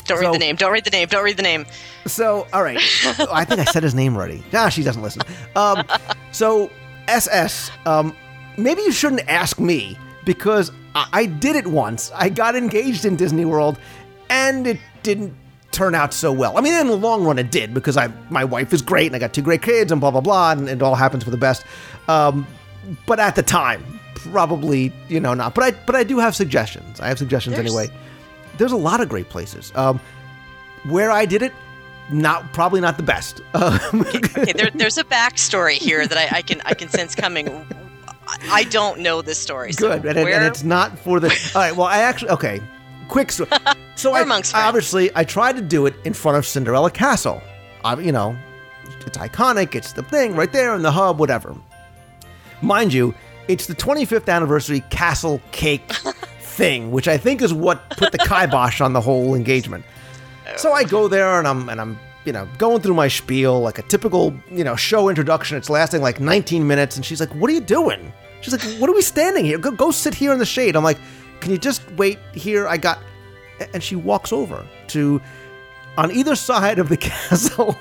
Don't So- read the name. Don't read the name. Don't read the name. So, all right. I think I said his name already. Ah, she doesn't listen. Um, so, SS, um, maybe you shouldn't ask me because I, I did it once. I got engaged in Disney World, and it didn't turn out so well. I mean, in the long run, it did because I my wife is great and I got two great kids and blah blah blah, and it all happens for the best. Um, but at the time, probably you know not. But I but I do have suggestions. I have suggestions There's- anyway. There's a lot of great places. Um, where I did it, not probably not the best. Um, okay, there, there's a backstory here that I, I can I can sense coming. I, don't know this story. So Good, and, it- and it's not for the. All right, well, I actually okay. Quick story. So I, obviously I tried to do it in front of Cinderella Castle. I, you know, it's iconic. It's the thing right there in the hub, whatever. Mind you, it's the 25th anniversary castle cake thing, which I think is what put the kibosh on the whole engagement. So I go there and I'm and I'm you know going through my spiel like a typical you know show introduction. It's lasting like 19 minutes, and she's like, "What are you doing?" She's like, "What are we standing here? Go go sit here in the shade." I'm like, "Can you just wait here? I got." And she walks over to on either side of the castle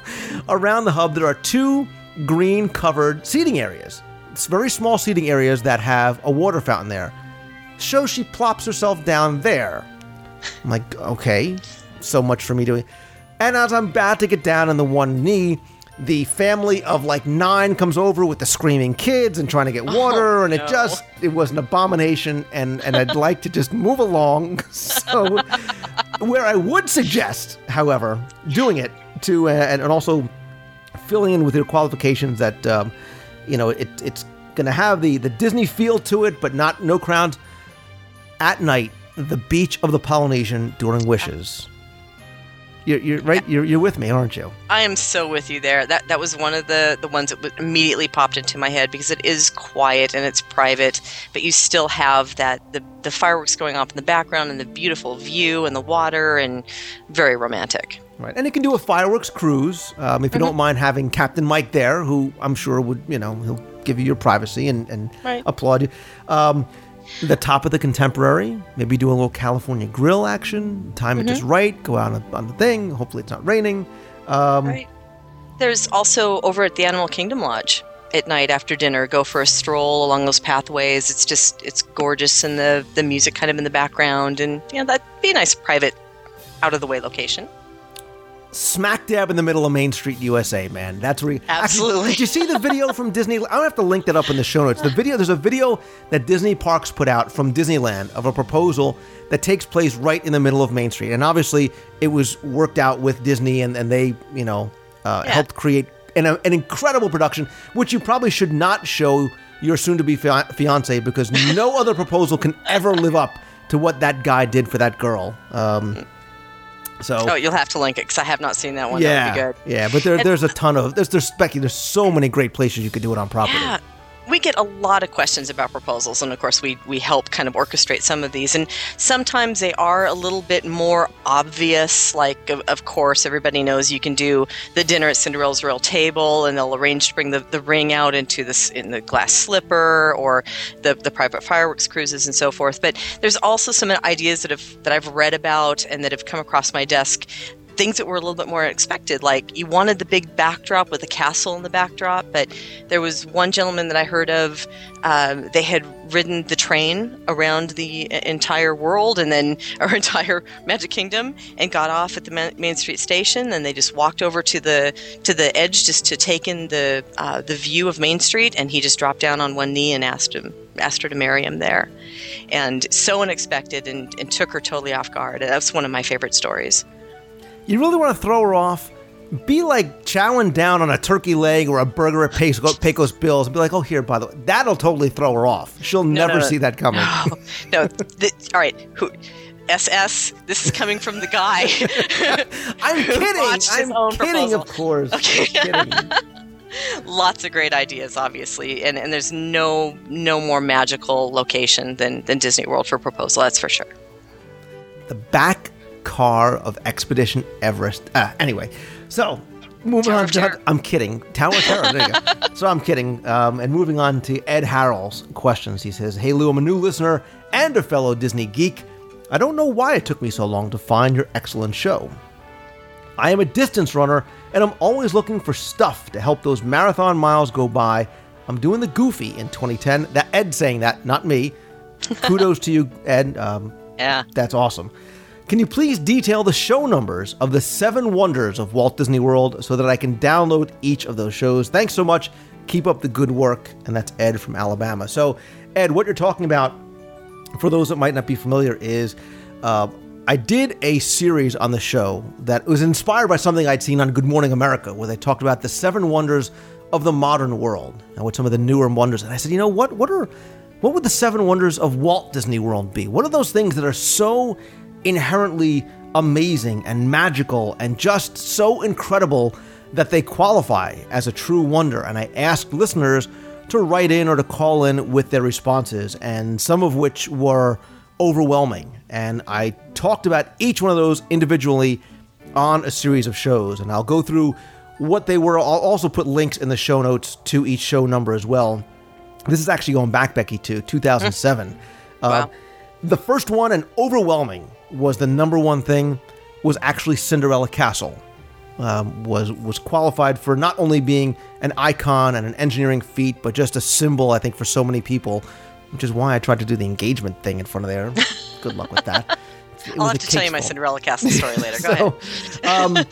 around the hub there are two green covered seating areas. It's very small seating areas that have a water fountain there. So she plops herself down there. I'm like, okay, so much for me doing. And as I'm about to get down on the one knee, the family of like nine comes over with the screaming kids and trying to get water, and it just it was an abomination. And and I'd like to just move along. So where I would suggest, however, doing it to uh, and, and also filling in with your qualifications that um, you know it, it's to have the the Disney feel to it, but not no crowns. At night, the beach of the Polynesian during wishes. You're, you're right. You're, you're with me, aren't you? I am so with you there. That that was one of the the ones that immediately popped into my head because it is quiet and it's private, but you still have that the the fireworks going off in the background and the beautiful view and the water and very romantic. Right, and it can do a fireworks cruise um, if you don't mind having Captain Mike there, who I'm sure would you know he'll give you your privacy and, and Right. applaud you. Um, the top of the contemporary, maybe do a little California grill action. Time it just right. Go out on, on the thing. Hopefully it's not raining. Um, Right. There's also over at the Animal Kingdom Lodge at night after dinner, go for a stroll along those pathways. It's just it's gorgeous and the the music kind of in the background and you know that'd be a nice private out of the way location. Smack dab in the middle of Main Street, USA, man. That's where. You, Absolutely. Actually, did you see the video from Disney? I don't have to link that up in the show notes. The video, there's a video that Disney Parks put out from Disneyland of a proposal that takes place right in the middle of Main Street, and obviously it was worked out with Disney, and, and they, you know, uh, Yeah. helped create an, an incredible production, which you probably should not show your soon-to-be fiance because no other proposal can ever live up to what that guy did for that girl. Um, so Oh, you'll have to link it because I have not seen that one. yeah, that would be good. yeah, but there, And- there's a ton of there's there's. There's so many great places you could do it on property. Yeah. We get a lot of questions about proposals, and of course, we, we help kind of orchestrate some of these. And sometimes they are a little bit more obvious. Like, of, of course, everybody knows you can do the dinner at Cinderella's Royal Table, and they'll arrange to bring the, the ring out into this in the glass slipper, or the, the private fireworks cruises, and so forth. But there's also some ideas that have that I've read about and that have come across my desk things that were a little bit more expected. Like you wanted the big backdrop with a castle in the backdrop, but there was one gentleman that I heard of. Um, they had ridden the train around the entire world and then our entire Magic Kingdom, and got off at the Ma- Main Street station. And they just walked over to the to the edge just to take in the uh, the view of Main Street. And he just dropped down on one knee and asked him asked her to marry him there, and so unexpected and, and took her totally off guard. That's one of my favorite stories. You really want to throw her off? Be like chowing down on a turkey leg or a burger at Pecos, Pecos Bills and be like, oh, here, by the way, that'll totally throw her off. She'll No, never no, no. see that coming. No, no. th- all right. Who, SS. This is coming from the guy. I'm kidding. I'm kidding, proposal. of course. Okay. kidding. Lots of great ideas, obviously, and, and there's no no more magical location than, than Disney World for proposal. That's for sure. The back car of Expedition Everest. Uh, anyway, so moving Tower on. to- I'm kidding. Tower of Terror. There you go. so I'm kidding. Um, and moving on to Ed Harrell's questions. He says, "Hey Lou, I'm a new listener and a fellow Disney geek. I don't know why it took me so long to find your excellent show. I am a distance runner, and I'm always looking for stuff to help those marathon miles go by. I'm doing the Goofy in 2010. That Ed saying that, not me. kudos to you, Ed. Um, Yeah. that's awesome. Can you please detail the show numbers of the seven wonders of Walt Disney World so that I can download each of those shows? Thanks so much. Keep up the good work. And that's Ed from Alabama. So, Ed, what you're talking about, for those that might not be familiar, is uh, I did a series on the show that was inspired by something I'd seen on Good Morning America, where they talked about the seven wonders of the modern world and what some of the newer wonders. And I said, you know what? What are what would the seven wonders of Walt Disney World be? What are those things that are so inherently amazing and magical and just so incredible that they qualify as a true wonder? And I asked listeners to write in or to call in with their responses, and some of which were overwhelming. And I talked about each one of those individually on a series of shows, and I'll go through what they were. I'll also put links in the show notes to each show number as well. This is actually going back, Becky, to 2007. Uh, the first one, and overwhelming, was the number one thing was actually Cinderella Castle. Um, was was qualified for not only being an icon and an engineering feat, but just a symbol, I think, for so many people. Which is why I tried to do the engagement thing in front of there. Good luck with that. It I'll have to tell you my. Cinderella Castle story later. Go So, ahead. um,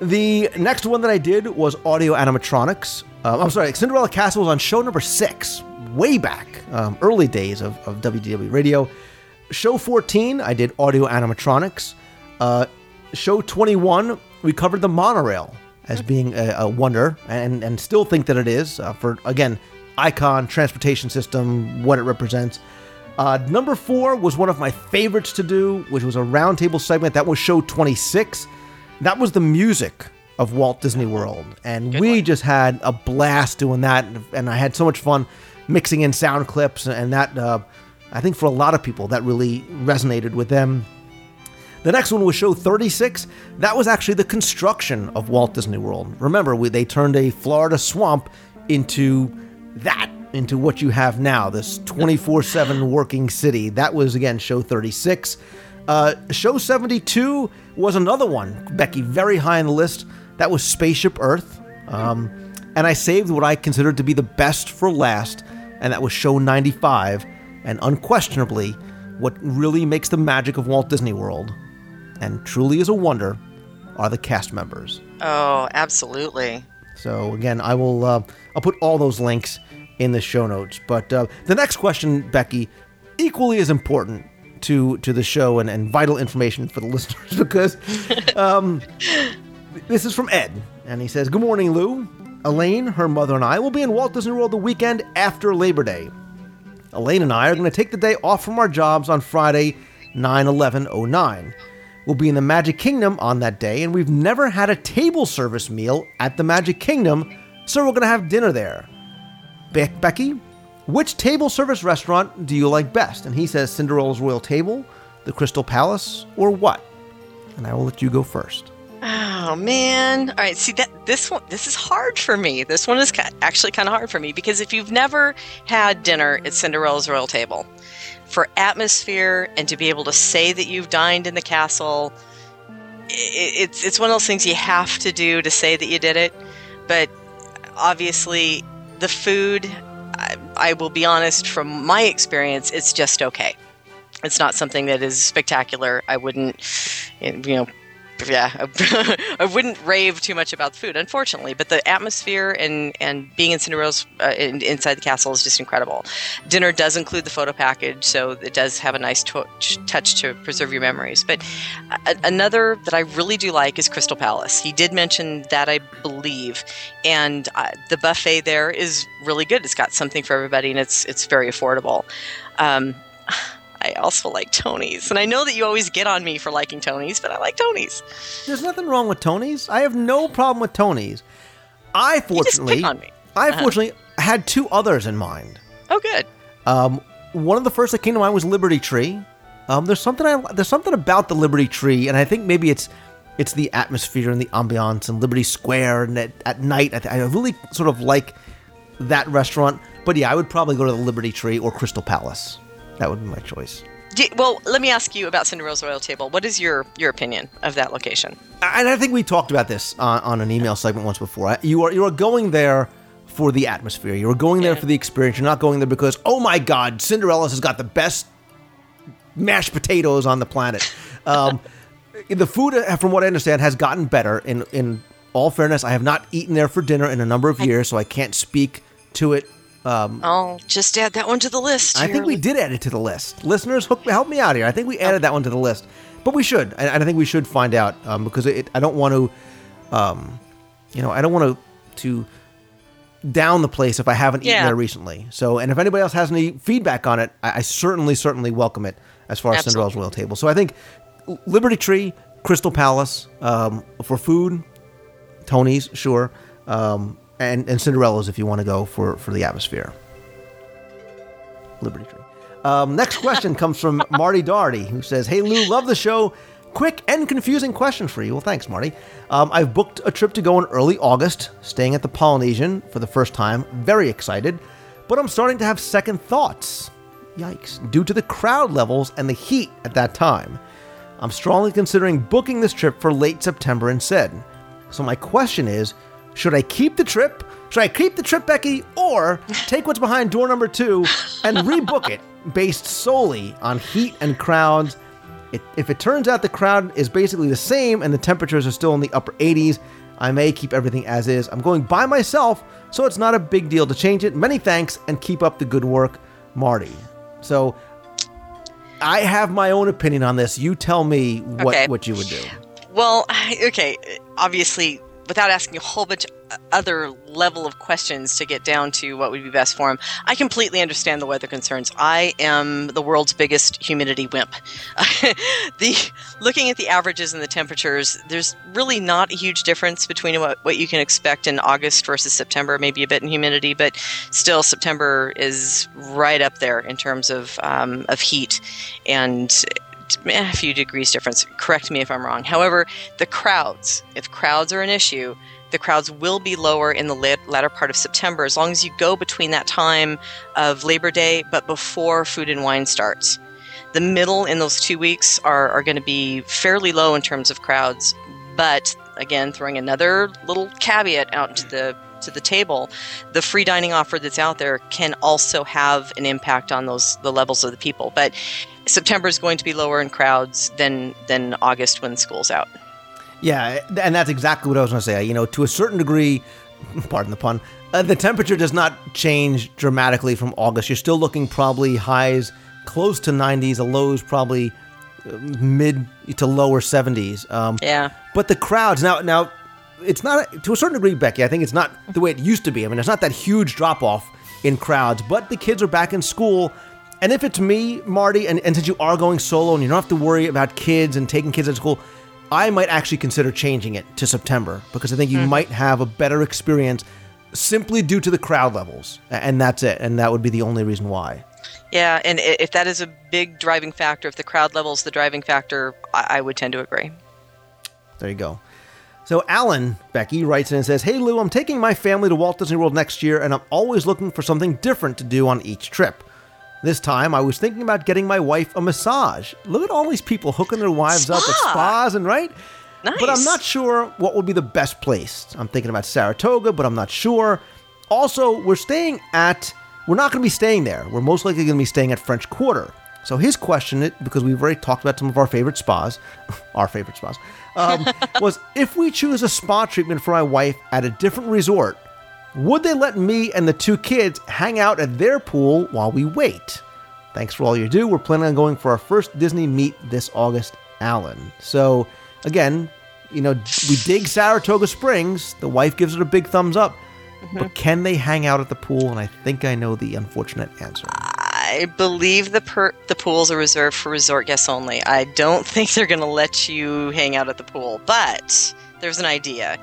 the next one that I did was audio animatronics. Um, I'm sorry, Cinderella Castle was on show number six, way back, um, early days of, of WDW radio. Show 14, I did audio animatronics. Uh, show 21, we covered the monorail as being a, a wonder, and, and still think that it is uh, for, again, icon, transportation system, what it represents. Uh, number four was one of my favorites to do, which was a roundtable segment. That was show 26. That was the music of Walt Disney World. And we just had a blast doing that. And I had so much fun mixing in sound clips. And that, uh, I think for a lot of people, that really resonated with them. The next one was show 36. That was actually the construction of Walt Disney World. Remember, we, they turned a Florida swamp into that, into what you have now, this 24 7 working city. That was, again, show 36. Uh, show 72 was another one, Becky, very high on the list. That was Spaceship Earth. Um, and I saved what I considered to be the best for last, and that was show 95. And unquestionably, what really makes the magic of Walt Disney World, and truly is a wonder, are the cast members. Oh, absolutely. So again, I will uh, I'll put all those links in the show notes. But uh, the next question, Becky, equally as important to to the show and, and vital information for the listeners because um, this is from Ed, and he says, "Good morning, Lou. Elaine, her mother, and I will be in Walt Disney World the weekend after Labor Day. Elaine and I are going to take the day off from our jobs on Friday, 9 11 09. We'll be in the Magic Kingdom on that day, and we've never had a table service meal at the Magic Kingdom, so we're going to have dinner there. Be- Becky, which table service restaurant do you like best? And he says Cinderella's Royal Table, the Crystal Palace, or what? And I will let you go first. Oh man! All right, see that this one this is hard for me. This one is actually kind of hard for me because if you've never had dinner at Cinderella's royal table, for atmosphere and to be able to say that you've dined in the castle, it's it's one of those things you have to do to say that you did it. But obviously, the food, I, I will be honest, from my experience, it's just okay. It's not something that is spectacular. I wouldn't, you know, yeah, I wouldn't rave too much about the food, unfortunately. But the atmosphere and and being in Cinderella's uh, in, inside the castle is just incredible. Dinner does include the photo package, so it does have a nice to- touch to preserve your memories. But a- another that I really do like is Crystal Palace. He did mention that, I believe, and uh, the buffet there is really good. It's got something for everybody, and it's it's very affordable. Um, I also like Tony's, and I know that you always get on me for liking Tony's, but I like Tony's. There's nothing wrong with Tony's. I have no problem with Tony's. I fortunately, on me. I Uh-huh. fortunately had two others in mind. Oh, good. Um, one of the first that came to mind was Liberty Tree. Um, there's something I there's something about the Liberty Tree, and I think maybe it's it's the atmosphere and the ambiance and Liberty Square, and at, at night I, th- I really sort of like that restaurant. But yeah, I would probably go to the Liberty Tree or Crystal Palace. That would be my choice. Do- well, let me ask you about Cinderella's Royal Table. What is your your opinion of that location? And I think we talked about this on, on an email segment once before. You are you are going there for the atmosphere. You're going there for the experience. You're not going there because, oh my God, Cinderella's has got the best mashed potatoes on the planet. Um, the food, uh, from what I understand, has gotten better. In in all fairness, I have not eaten there for dinner in a number of years, so I can't speak to it. Um, I'll just add that one to the list. I think we did add it to the list. Listeners, hook, help me out here. I think we added that one to the list, but we should, and I think we should find out um, because it, I don't want to, um, you know, I don't want to to down the place if I haven't eaten Yeah. there recently. So, and if anybody else has any feedback on it, I, I certainly, certainly welcome it as far as Cinderella's Royal Table. So, I think Liberty Tree, Crystal Palace um, for food, Tony's, sure, um, and and Cinderella's if you want to go for for the atmosphere. Liberty Tree. Um, next question comes from Marty Darty, who says, "Hey Lou, love the show. Quick and confusing question for you. Well, thanks, Marty. Um, I've booked a trip to go in early August, staying at the Polynesian for the first time. Very excited, but I'm starting to have second thoughts. Yikes! Due to the crowd levels and the heat at that time, I'm strongly considering booking this trip for late September instead. So my question is, should I keep the trip? Should I keep the trip, Becky, or take what's behind door number two and rebook it based solely on heat and crowds? It, if it turns out the crowd is basically the same and the temperatures are still in the upper 80s, I may keep everything as is. I'm going by myself, so it's not a big deal to change it. Many thanks and keep up the good work, Marty. So I have my own opinion on this. You tell me what, Okay. what you would do. Well, okay, obviously, without asking a whole bunch other level of questions to get down to what would be best for him, I completely understand the weather concerns. I am the world's biggest humidity wimp. the looking at the averages and the temperatures, there's really not a huge difference between what, what you can expect in August versus September, maybe a bit in humidity, but still September is right up there in terms of um, of heat and a few degrees difference. Correct me if I'm wrong. However, the crowds, if crowds are an issue, the crowds will be lower in the lat- latter part of September as long as you go between that time of Labor Day but before Food and Wine starts. The middle in those two weeks are, are going to be fairly low in terms of crowds, but again, throwing another little caveat out to the to the table, the free dining offer that's out there can also have an impact on those the levels of the people. But September is going to be lower in crowds than than August when school's out. Yeah, and that's exactly what I was going to say. You know, to a certain degree, pardon the pun, uh, the temperature does not change dramatically from August. You're still looking probably highs close to 90s, the lows probably uh, mid to lower 70s. Um, Yeah. But the crowds now now it's not to a certain degree, Becky. I think it's not the way it used to be. I mean, it's not that huge drop off in crowds, but the kids are back in school. And if it's me, Marty, and, and since you are going solo and you don't have to worry about kids and taking kids to school, I might actually consider changing it to September because I think you mm-hmm. might have a better experience simply due to the crowd levels. And that's it. And that would be the only reason why. Yeah, and if that is a big driving factor, if the crowd level's the driving factor, I, I would tend to agree. There you go. So Alan Becky writes in and says, "Hey Lou, I'm taking my family to Walt Disney World next year, and I'm always looking for something different to do on each trip. This time, I was thinking about getting my wife a massage. Look at all these people hooking their wives up at spas and right. But I'm not sure what would be the best place. I'm thinking about Saratoga, but I'm not sure. Also, we're staying at. We're not going to be staying there. We're most likely going to be staying at French Quarter. So his question, because we've already talked about some of our favorite spas, our favorite spas, um, was if we choose a spa treatment for my wife at a different resort, would they let me and the two kids hang out at their pool while we wait? Thanks for all you do. We're planning on going for our first Disney meet this August, Alan. So, again, you know, we dig Saratoga Springs. The wife gives it a big thumbs up. But mm-hmm. can they hang out at the pool? And I think I know the unfortunate answer. I believe the per- the pools are reserved for resort guests only. I don't think they're going to let you hang out at the pool, but there's an idea.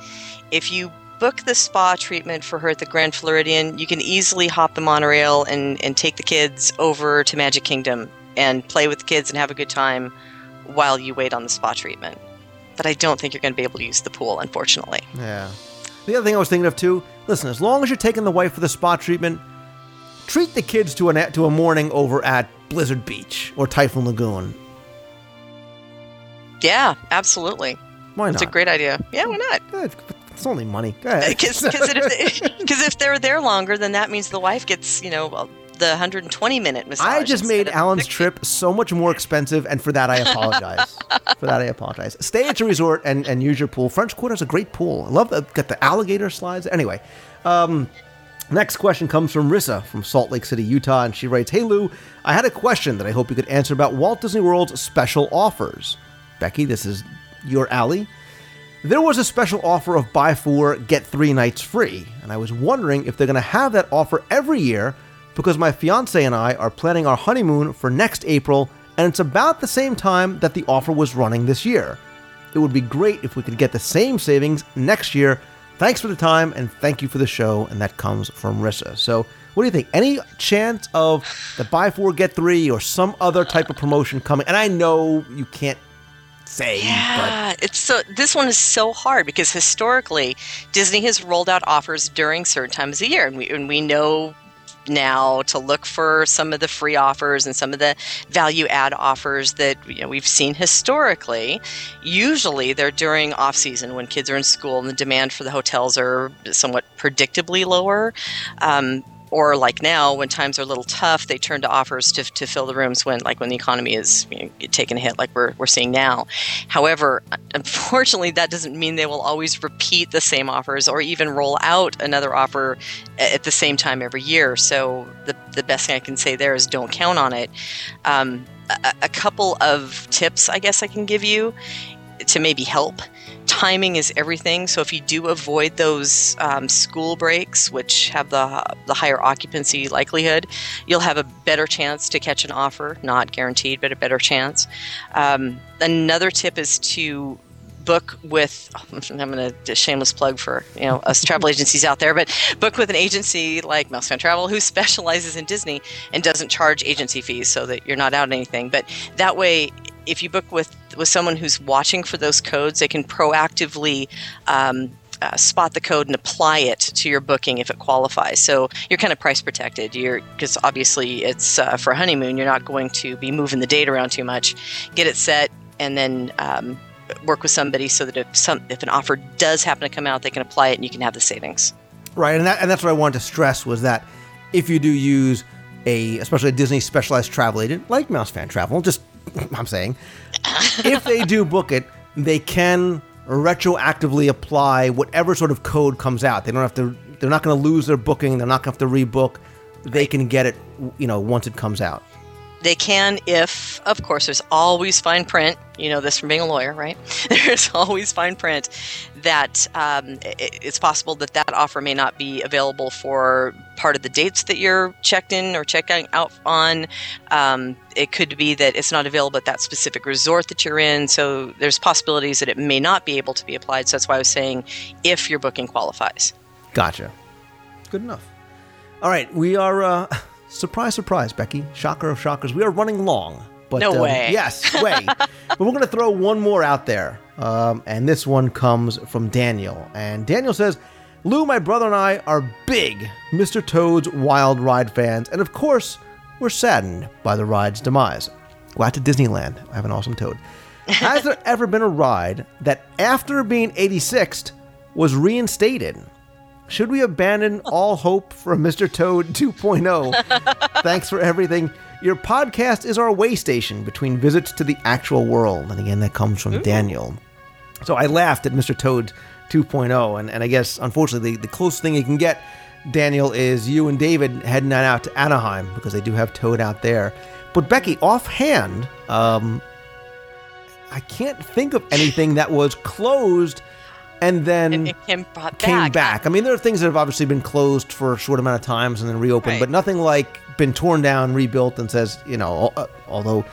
If you book the spa treatment for her at the Grand Floridian, you can easily hop the monorail and, and take the kids over to Magic Kingdom and play with the kids and have a good time while you wait on the spa treatment. But I don't think you're going to be able to use the pool, unfortunately. Yeah. The other thing I was thinking of too. Listen, as long as you're taking the wife for the spa treatment, treat the kids to an to a morning over at Blizzard Beach or Typhoon Lagoon. Yeah, absolutely. Why That's a great idea. Yeah, why not? It's only money. Go ahead. Because if, if they're there longer, then that means the wife gets, you know, well, the 120 minute massage. I just made Alan's trip so much more expensive, and for that I apologize. for that I apologize. Stay at your resort and, and use your pool. French Quarter is a great pool. I love that. got the alligator slides. Anyway, um, next question comes from Rissa from Salt Lake City, Utah, and she writes, "Hey Lou, I had a question that I hope you could answer about Walt Disney World's special offers." Becky, this is your alley. There was a special offer of buy four, get three nights free, and I was wondering if they're going to have that offer every year because my fiance and I are planning our honeymoon for next April, and it's about the same time that the offer was running this year. It would be great if we could get the same savings next year. Thanks for the time, and thank you for the show. And that comes from Rissa. So, what do you think? Any chance of the buy four, get three, or some other type of promotion coming? And I know you can't say, but Yeah, it's so. This one is so hard because historically, Disney has rolled out offers during certain times of year, and we and we know now to look for some of the free offers and some of the value add offers that you know, we've seen historically. Usually, they're during off season when kids are in school and the demand for the hotels are somewhat predictably lower. Um, or like now when times are a little tough they turn to offers to, to fill the rooms when like when the economy is you know, taking a hit like we're, we're seeing now. However unfortunately that doesn't mean they will always repeat the same offers or even roll out another offer at the same time every year. So the, the best thing i can say there is don't count on it. Um, a, a couple of tips i guess i can give you to maybe help timing is everything. So if you do avoid those um, school breaks, which have the the higher occupancy likelihood, you'll have a better chance to catch an offer. Not guaranteed, but a better chance. Um, another tip is to book with i'm going to shameless plug for you know us travel agencies out there but book with an agency like mousefan travel who specializes in disney and doesn't charge agency fees so that you're not out anything but that way if you book with with someone who's watching for those codes they can proactively um, uh, spot the code and apply it to your booking if it qualifies. So you're kind of price protected. You're because obviously it's uh, for a honeymoon. You're not going to be moving the date around too much. Get it set and then um, work with somebody so that if some if an offer does happen to come out, they can apply it and you can have the savings. Right, and that, and that's what I wanted to stress was that if you do use a, especially a Disney specialized travel agent like Mouse Fan Travel, just I'm saying, if they do book it, they can retroactively apply whatever sort of code comes out. They don't have to. They're not going to lose their booking. They're not going to have to rebook. They can get it, you know, once it comes out. They can if, of course, there's always fine print. You know this from being a lawyer, right? There's always fine print that um, it, it's possible that that offer may not be available for part of the dates that you're checked in or checking out on. Um, it could be that it's not available at that specific resort that you're in. So there's possibilities that it may not be able to be applied. So that's why I was saying if your booking qualifies. Gotcha. Good enough. All right, we are. Uh, surprise, surprise, Becky. Shocker of shockers. We are running long. But, No um, way. Yes, way. but we're going to throw one more out there. Um, and this one comes from Daniel. And Daniel says, Lou, my brother and I are big Mr. Toad's Wild Ride fans. And of course, we're saddened by the ride's demise. Glad to Disneyland. I have an awesome Toad. Has there ever been a ride that, after being 86th, was reinstated? Should we abandon all hope for Mr. Toad 2.0? Thanks for everything. Your podcast is our way station between visits to the actual world. And again, that comes from Daniel. So I laughed at Mr. Toad 2.0. And, and I guess, unfortunately, the, the closest thing you can get, Daniel, is you and David heading on out to Anaheim because they do have Toad out there. But Becky, offhand, um, I can't think of anything that was closed and then It came brought came back. back. I mean, there are things that have obviously been closed for a short amount of times and then reopened, Right. but nothing like been torn down, rebuilt, and says, you know, uh, although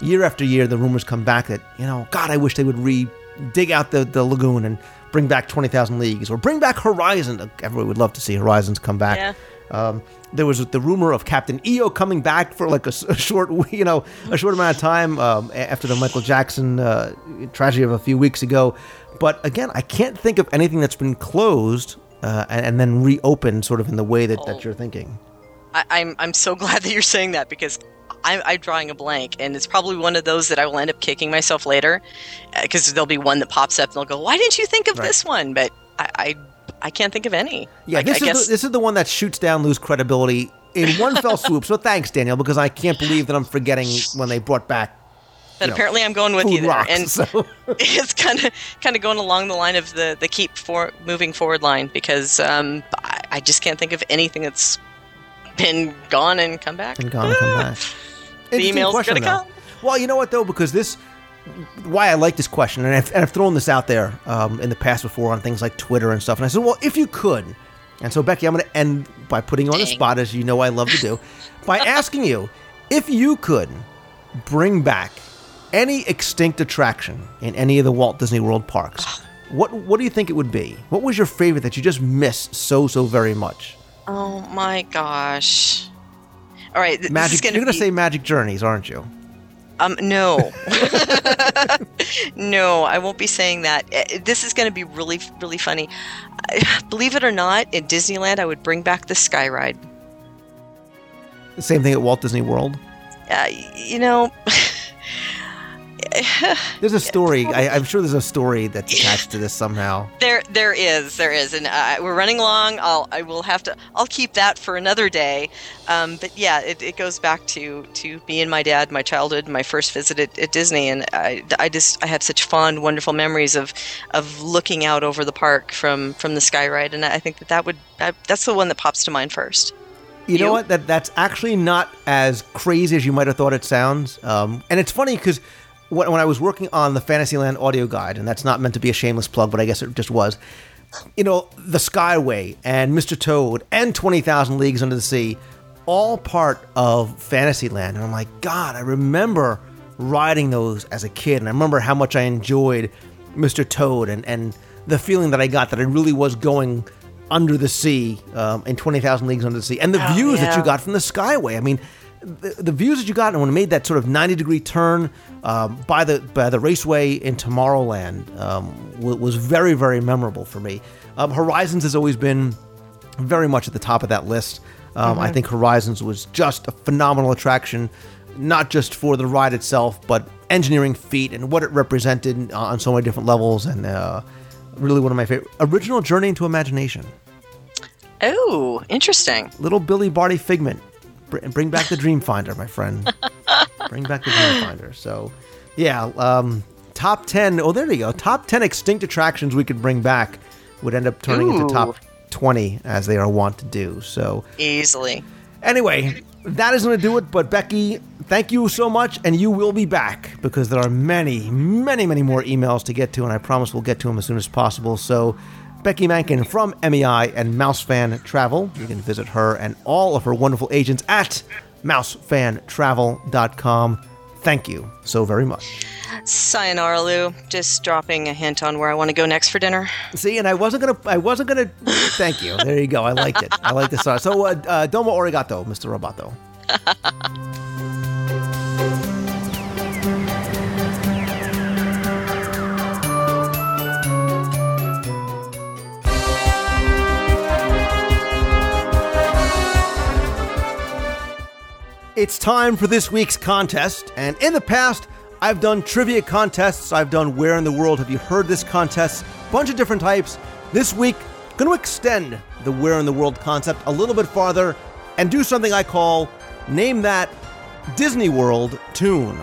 year after year the rumors come back that, you know, God, I wish they would re dig out the, the lagoon and bring back 20,000 Leagues or bring back Horizon. Everyone would love to see Horizons come back. Yeah. Um, there was the rumor of Captain EO coming back for like a short, you know, a short amount of time um, after the Michael Jackson uh, tragedy of a few weeks ago. But again, I can't think of anything that's been closed uh, and, and then reopened, sort of in the way that, that you're thinking. I, I'm I'm so glad that you're saying that because I'm, I'm drawing a blank, and it's probably one of those that I will end up kicking myself later because there'll be one that pops up and they'll go, "Why didn't you think of Right. this one?" But I, I, I can't think of any. Yeah, Like, this I is guess the, this is the one that shoots down lose credibility in one fell swoop. So thanks, Daniel, because I can't believe that I'm forgetting when they brought back. But you know, apparently I'm going with you there, rocks, and so- it's kind of kind of going along the line of the the keep for moving forward line because um, I, I just can't think of anything that's been gone and come back. and gone and come back. The email's question, gonna though. come. Well, you know what though, because this, why I like this question, and I've, and I've thrown this out there um, in the past before on things like Twitter and stuff, and I said, well, if you could, and so Becky, I'm going to end by putting you on the spot, as you know I love to do, by asking you if you could bring back any extinct attraction in any of the Walt Disney World parks. What what do you think it would be? What was your favorite that you just miss so so very much? Oh my gosh! All right, th- this is Magic. gonna you're going to be- say Magic Journeys, aren't you? Um, no. no, I won't be saying that. Eh, This is going to be really, really funny. Believe it or not, in Disneyland, I would bring back the Sky Ride. The same thing at Walt Disney World. Uh, you know, There's a story. I, I'm sure there's a story that's attached to this somehow. there, there is, there is, and uh, we're running along. I'll, I will have to. I'll keep that for another day. Um, but yeah, it, it goes back to to me and my dad, my childhood, my first visit at, at Disney, and I, I just I have such fond, wonderful memories of of looking out over the park from from the Sky Ride, and I think that that would that, that's the one that pops to mind first. You, know what? That that's actually not as crazy as you might have thought it sounds. Um, and it's funny because when, when I was working on the Fantasyland audio guide, and that's not meant to be a shameless plug, but I guess it just was. You know, the Skyway and Mr. Toad and Twenty Thousand Leagues Under the Sea, all part of Fantasyland. And I'm like, God, I remember riding those as a kid, and I remember how much I enjoyed Mr. Toad and and the feeling that I got that I really was going under the sea um, in 20,000 Leagues Under the Sea, and the Oh, views that you got from the Skyway. I mean, the, the views that you got when it made that sort of 90 degree turn um, by the by the raceway in Tomorrowland um, wa- was very very memorable for me. Um, Horizons has always been very much at the top of that list. Um, I Mhm. think Horizons was just a phenomenal attraction, not just for the ride itself, but engineering feat and what it represented on so many different levels, and uh, really one of my favorite. Original Journey into Imagination. Oh, interesting. Little Billy Barty Figment. Br- bring back the Dreamfinder, my friend. bring back the Dreamfinder. So, yeah, um, top 10. Oh, there you go. Top 10 extinct attractions we could bring back would end up turning Ooh. into top 20, as they are wont to do. So, Easily. Anyway, that is going to do it. But Becky, thank you so much, and you will be back because there are many, many, many more emails to get to, and I promise we'll get to them as soon as possible. So, Becky Mankin from MEI and Mouse Fan Travel. You can visit her and all of her wonderful agents at mousefantravel.com. Thank you so very much. Sayonara, Lou. Just dropping a hint on where I want to go next for dinner. See, and I wasn't gonna, I wasn't gonna. Thank you. There you go. I liked it. I like this. So, uh, uh, domo origato, Mr. Roboto. It's time for this week's contest, and in the past, I've done trivia contests. I've done Where in the World Have You Heard This contest, bunch of different types. This week, going to extend the Where in the World concept a little bit farther and do something I call Name That Disney World Tune.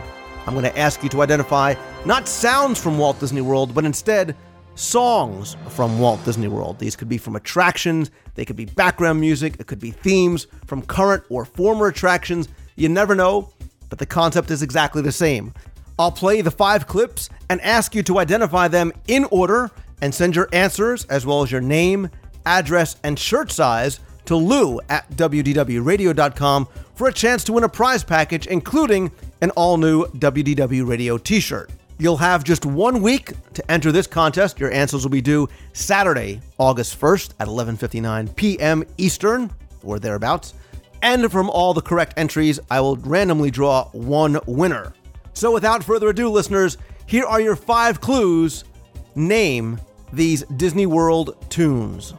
I'm going to ask you to identify not sounds from Walt Disney World, but instead songs from Walt Disney World. These could be from attractions, they could be background music, it could be themes from current or former attractions. You never know, but the concept is exactly the same. I'll play the five clips and ask you to identify them in order and send your answers as well as your name, address, and shirt size to Lou at WDWRadio.com for a chance to win a prize package, including an all new WDW Radio t shirt. You'll have just one week to enter this contest. Your answers will be due Saturday, August 1st at 11:59 p.m. Eastern or thereabouts. And from all the correct entries, I will randomly draw one winner. So without further ado, listeners, here are your five clues. Name these Disney World tunes.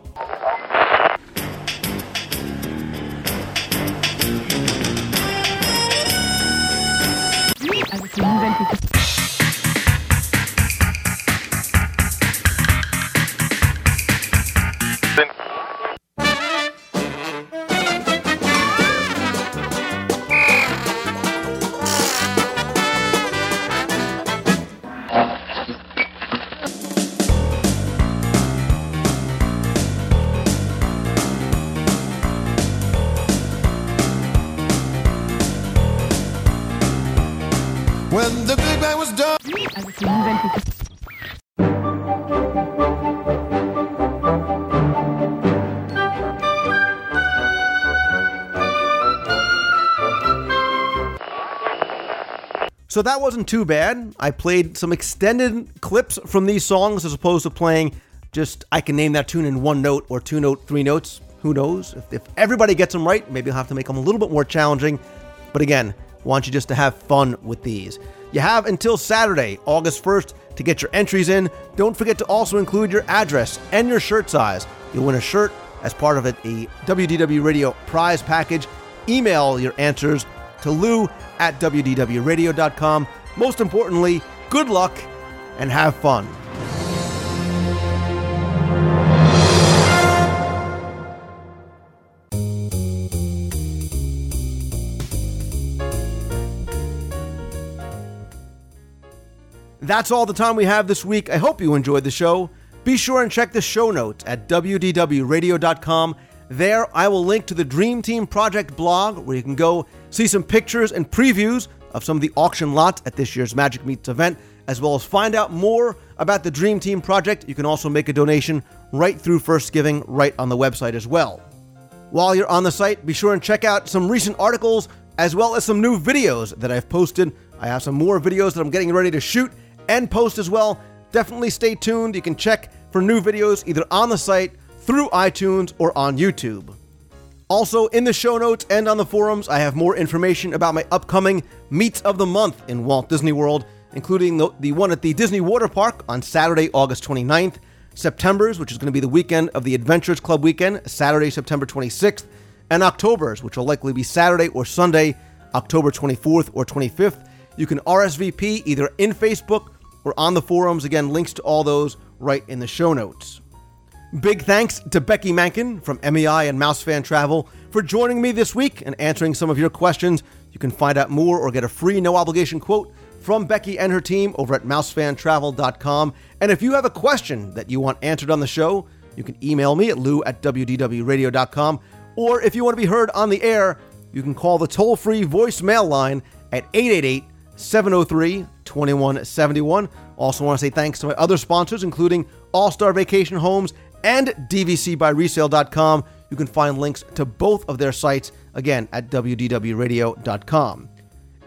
So that wasn't too bad. I played some extended clips from these songs as opposed to playing just I can name that tune in one note or two note, three notes. Who knows? If, if everybody gets them right, maybe I'll have to make them a little bit more challenging. But again, want you just to have fun with these. You have until Saturday, August 1st, to get your entries in. Don't forget to also include your address and your shirt size. You'll win a shirt as part of it, a WDW Radio prize package. Email your answers to Lou at WDWRadio.com. Most importantly, good luck and have fun. That's all the time we have this week. I hope you enjoyed the show. Be sure and check the show notes at WDWRadio.com. There, I will link to the Dream Team Project blog where you can go see some pictures and previews of some of the auction lots at this year's Magic Meets event, as well as find out more about the Dream Team Project. You can also make a donation right through First Giving right on the website as well. While you're on the site, be sure and check out some recent articles as well as some new videos that I've posted. I have some more videos that I'm getting ready to shoot and post as well. Definitely stay tuned. You can check for new videos either on the site, through iTunes, or on YouTube. Also, in the show notes and on the forums, I have more information about my upcoming Meets of the Month in Walt Disney World, including the, the one at the Disney Water Park on Saturday, August 29th, September's, which is going to be the weekend of the Adventurers Club weekend, Saturday, September 26th, and October's, which will likely be Saturday or Sunday, October 24th or 25th. You can RSVP either in Facebook or on the forums. Again, links to all those right in the show notes. Big thanks to Becky Mankin from MEI and Mouse Fan Travel for joining me this week and answering some of your questions. You can find out more or get a free no obligation quote from Becky and her team over at mousefantravel.com. And if you have a question that you want answered on the show, you can email me at lou at wdwradio.com. Or if you want to be heard on the air, you can call the toll free voicemail line at 888 703 2171. Also, want to say thanks to my other sponsors, including All Star Vacation Homes and DVCByResale.com. You can find links to both of their sites again at WDWRadio.com.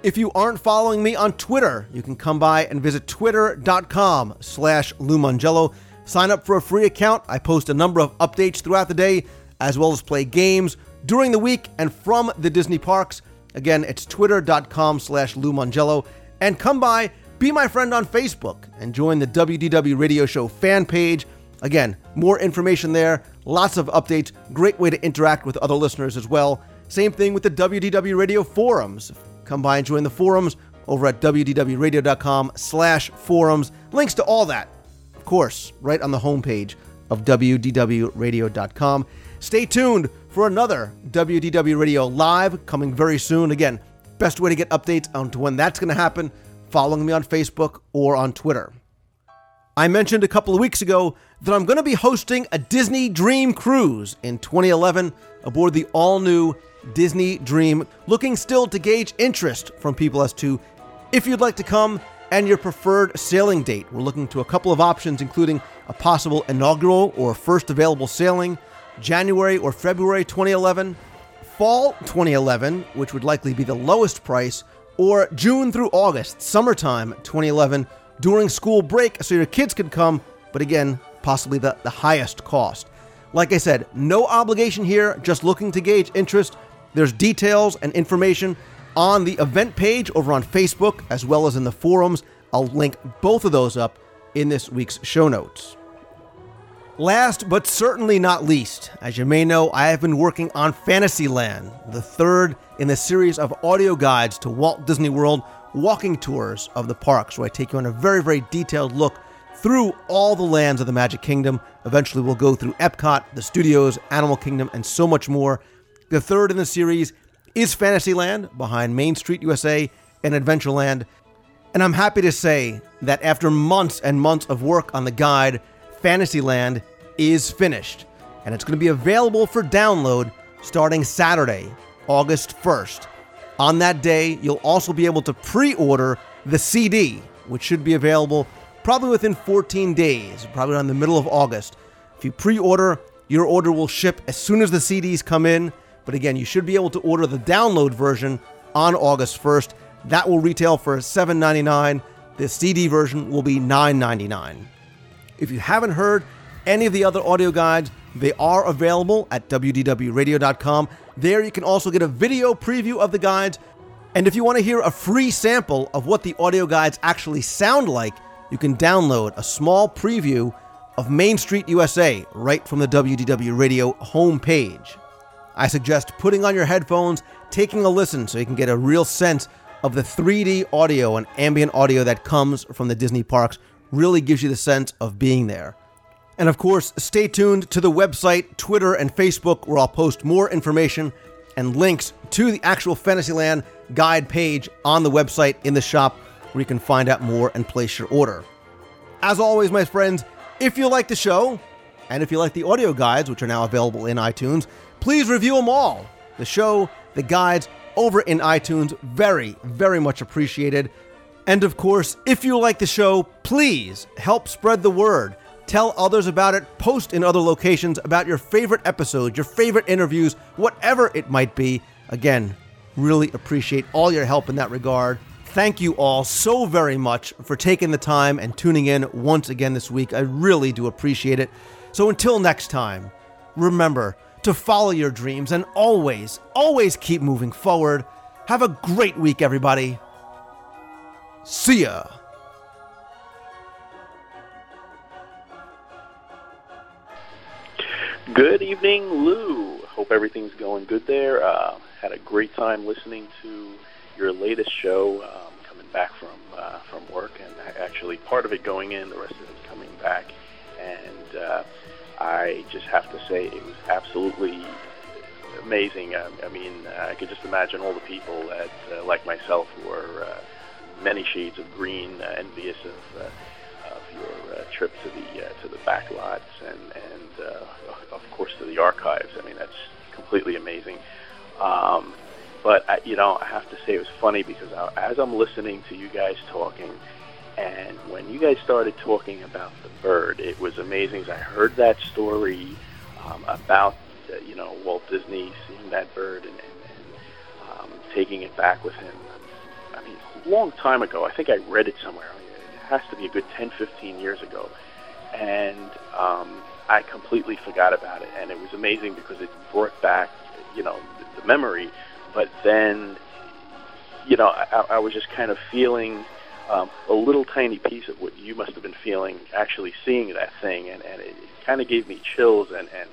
If you aren't following me on Twitter, you can come by and visit twitter.com slash LouMongello. Sign up for a free account. I post a number of updates throughout the day, as well as play games during the week and from the Disney parks. Again, it's twitter.com slash LouMongello. And come by, be my friend on Facebook, and join the WDW Radio Show fan page. Again, more information there, lots of updates, great way to interact with other listeners as well. Same thing with the WDW Radio forums. Come by and join the forums over at wdwradio.com slash forums. Links to all that, of course, right on the homepage of wdwradio.com. Stay tuned for another WDW Radio Live coming very soon. Again, best way to get updates on when that's going to happen, following me on Facebook or on Twitter. I mentioned a couple of weeks ago that I'm going to be hosting a Disney Dream Cruise in 2011 aboard the all new Disney Dream, looking still to gauge interest from people as to if you'd like to come and your preferred sailing date. We're looking to a couple of options, including a possible inaugural or first available sailing, January or February 2011, fall 2011, which would likely be the lowest price, or June through August, summertime 2011, during school break, so your kids could come, but again, possibly the, the highest cost. Like I said, no obligation here, just looking to gauge interest. There's details and information on the event page over on Facebook as well as in the forums. I'll link both of those up in this week's show notes. Last but certainly not least, as you may know, I have been working on Fantasyland, the third in the series of audio guides to Walt Disney World walking tours of the parks, where I take you on a very, very detailed look through all the lands of the Magic Kingdom. Eventually, we'll go through Epcot, the studios, Animal Kingdom, and so much more. The third in the series is Fantasyland, behind Main Street USA and Adventureland. And I'm happy to say that after months and months of work on the guide, Fantasyland is finished. And it's going to be available for download starting Saturday, August 1st. On that day, you'll also be able to pre order the CD, which should be available probably within 14 days, probably around the middle of August. If you pre order, your order will ship as soon as the CDs come in. But again, you should be able to order the download version on August 1st. That will retail for $7.99. The CD version will be $9.99. If you haven't heard any of the other audio guides, they are available at WDWRadio.com. There you can also get a video preview of the guides. And if you want to hear a free sample of what the audio guides actually sound like, you can download a small preview of Main Street USA right from the WDW Radio homepage. I suggest putting on your headphones, taking a listen so you can get a real sense of the 3D audio and ambient audio that comes from the Disney parks. Really gives you the sense of being there. And of course, stay tuned to the website, Twitter, and Facebook where I'll post more information and links to the actual Fantasyland guide page on the website in the shop where you can find out more and place your order. As always, my friends, if you like the show, and if you like the audio guides, which are now available in iTunes, please review them all. The show, the guides, over in iTunes, very, very much appreciated. And of course, if you like the show, please help spread the word. Tell others about it, post in other locations about your favorite episodes, your favorite interviews, whatever it might be. Again, really appreciate all your help in that regard. Thank you all so very much for taking the time and tuning in once again this week. I really do appreciate it. So until next time, remember to follow your dreams and always, always keep moving forward. Have a great week, everybody. See ya. Good evening, Lou. Hope everything's going good there. Uh, had a great time listening to your latest show. Um, coming back from uh, from work, and actually part of it going in, the rest of it coming back. And uh, I just have to say, it was absolutely amazing. I, I mean, I could just imagine all the people that, uh, like myself, who are uh, many shades of green, uh, envious of. Uh, your uh, trip to the completely amazing. Um, but I, you know I have to say it was funny because I, as I'm listening to you guys talking, and when you guys started talking about the bird, it was amazing. As I heard that story um, about uh, you know Walt Disney seeing that bird and, and, and um, taking it back with him. I mean, a long time ago. I think I read it somewhere it has to be a good 10, 15 years ago. And um, I completely forgot about it. And it was amazing because it brought back, you know, the, memory. But then, you know, I, I was just kind of feeling um, a little tiny piece of what you must have been feeling actually seeing that thing. And, and it, it kind of gave me chills. And, and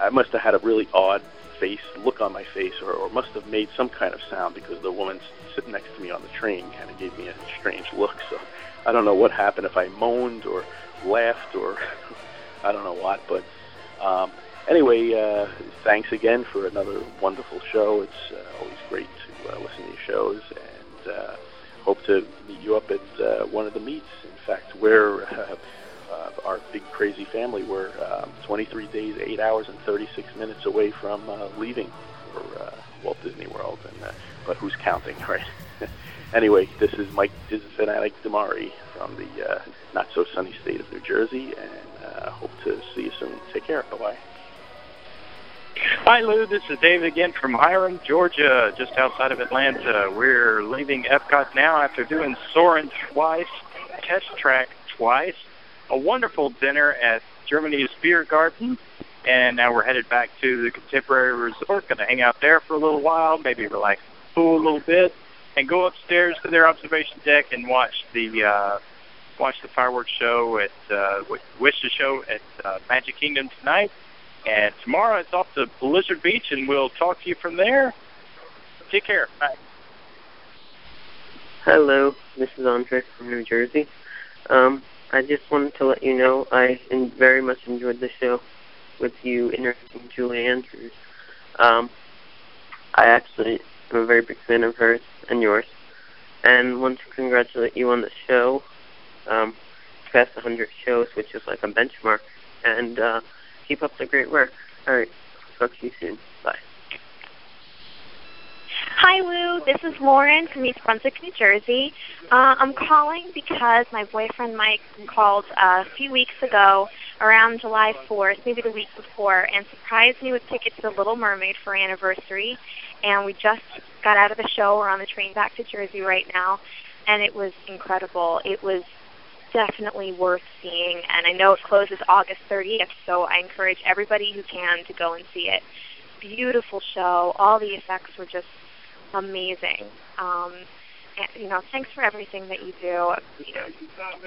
I must have had a really odd face, look on my face, or, or must have made some kind of sound because the woman sitting next to me on the train kind of gave me a strange look. So I don't know what happened if I moaned or laughed or I don't know what, but um, anyway, uh, thanks again for another wonderful show. It's uh, always great to uh, listen to your shows, and uh, hope to meet you up at uh, one of the meets. In fact, we're uh, uh, our big crazy family. We're um, 23 days, 8 hours, and 36 minutes away from uh, leaving for uh, Walt Disney World, and uh, but who's counting, right? anyway, this is Mike Fanatic Damari from the uh, not so sunny state of New Jersey, and uh, hope to see you soon. Take care. Bye bye. Hi, Lou. This is David again from Hiram, Georgia, just outside of Atlanta. We're leaving Epcot now after doing Soarin' twice, Test Track twice, a wonderful dinner at Germany's Beer Garden, and now we're headed back to the Contemporary Resort. Going to hang out there for a little while, maybe relax pool a little bit, and go upstairs to their observation deck and watch the uh, watch the fireworks show at uh, Wishes show at uh, Magic Kingdom tonight. And tomorrow it's off to Blizzard Beach, and we'll talk to you from there. Take care. Bye. Hello, this is Andre from New Jersey. Um, I just wanted to let you know I very much enjoyed the show with you interviewing Julie Andrews. Um, I actually am a very big fan of hers and yours, and want to congratulate you on the show. Um, past 100 shows, which is like a benchmark, and uh, keep up the great work. All right, talk to you soon. Bye. Hi, Lou. This is Lauren from East Brunswick, New Jersey. Uh, I'm calling because my boyfriend Mike called uh, a few weeks ago, around July 4th, maybe the week before, and surprised me with tickets to The Little Mermaid for anniversary. And we just got out of the show. We're on the train back to Jersey right now, and it was incredible. It was definitely worth seeing, and I know it closes August 30th, so I encourage everybody who can to go and see it. Beautiful show. All the effects were just amazing. Um, and, you know, thanks for everything that you do. You know,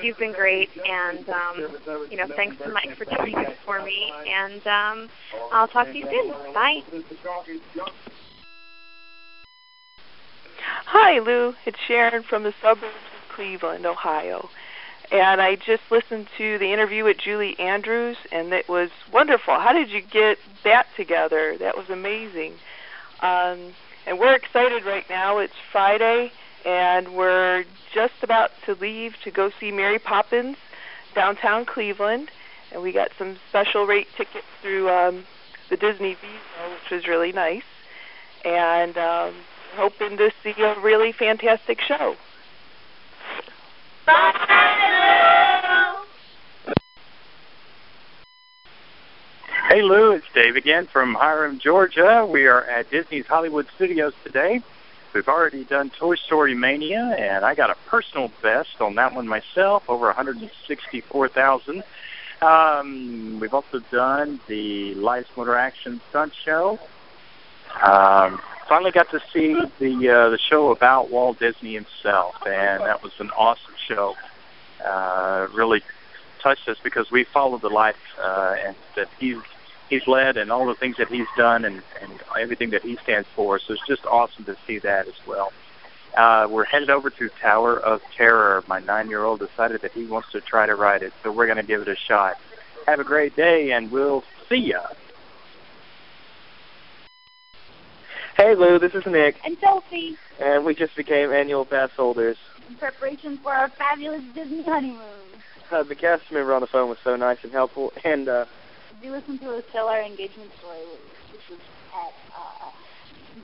you've been great, and um, you know, thanks to Mike for doing this for me. And um, I'll talk to you soon. Bye. Hi, Lou. It's Sharon from the suburbs of Cleveland, Ohio. And I just listened to the interview with Julie Andrews, and it was wonderful. How did you get that together? That was amazing. Um, and we're excited right now. It's Friday, and we're just about to leave to go see Mary Poppins downtown Cleveland. And we got some special rate tickets through um, the Disney Visa, which was really nice. And um, hoping to see a really fantastic show. Hey Lou, it's Dave again from Hiram, Georgia. We are at Disney's Hollywood Studios today. We've already done Toy Story Mania, and I got a personal best on that one myself, over 164,000. Um, we've also done the Lights Motor Action Stunt Show. Um, finally got to see the uh, the show about Walt Disney himself, and that was an awesome show. Uh, really touched us because we followed the life uh, and that he's he's led and all the things that he's done and, and everything that he stands for. So it's just awesome to see that as well. Uh, we're headed over to Tower of Terror. My nine-year-old decided that he wants to try to ride it, so we're going to give it a shot. Have a great day, and we'll see ya. Hey Lou, this is Nick, And Sophie, and we just became annual pass holders. in preparation for our fabulous Disney honeymoon. Uh, the cast member on the phone was so nice and helpful, and uh, Do listen to us tell our engagement story, which was at uh,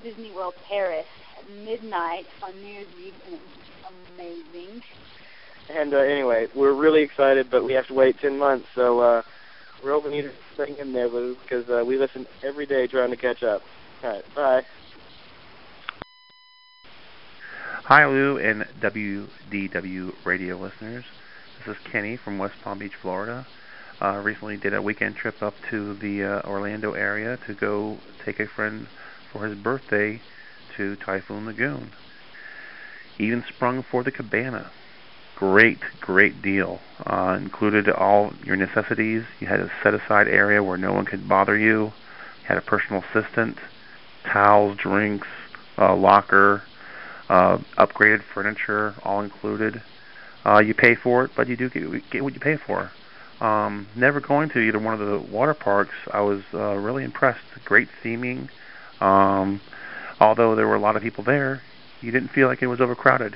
Disney World Paris at midnight on New Year's Eve, and it was amazing. and uh, anyway, we're really excited, but we have to wait ten months, so uh, we're hoping you to hang in there, Lou, because uh, we listen every day trying to catch up. All right, bye. Hi, Lou and WDW radio listeners. This is Kenny from West Palm Beach, Florida. Uh, recently did a weekend trip up to the uh, Orlando area to go take a friend for his birthday to Typhoon Lagoon. Even sprung for the cabana. Great, great deal. Uh, included all your necessities. You had a set aside area where no one could bother you. You had a personal assistant, towels, drinks, uh, locker, uh, upgraded furniture, all included. Uh, you pay for it, but you do get, get what you pay for. Um, never going to either one of the water parks, I was uh, really impressed. Great theming. Um, although there were a lot of people there, you didn't feel like it was overcrowded.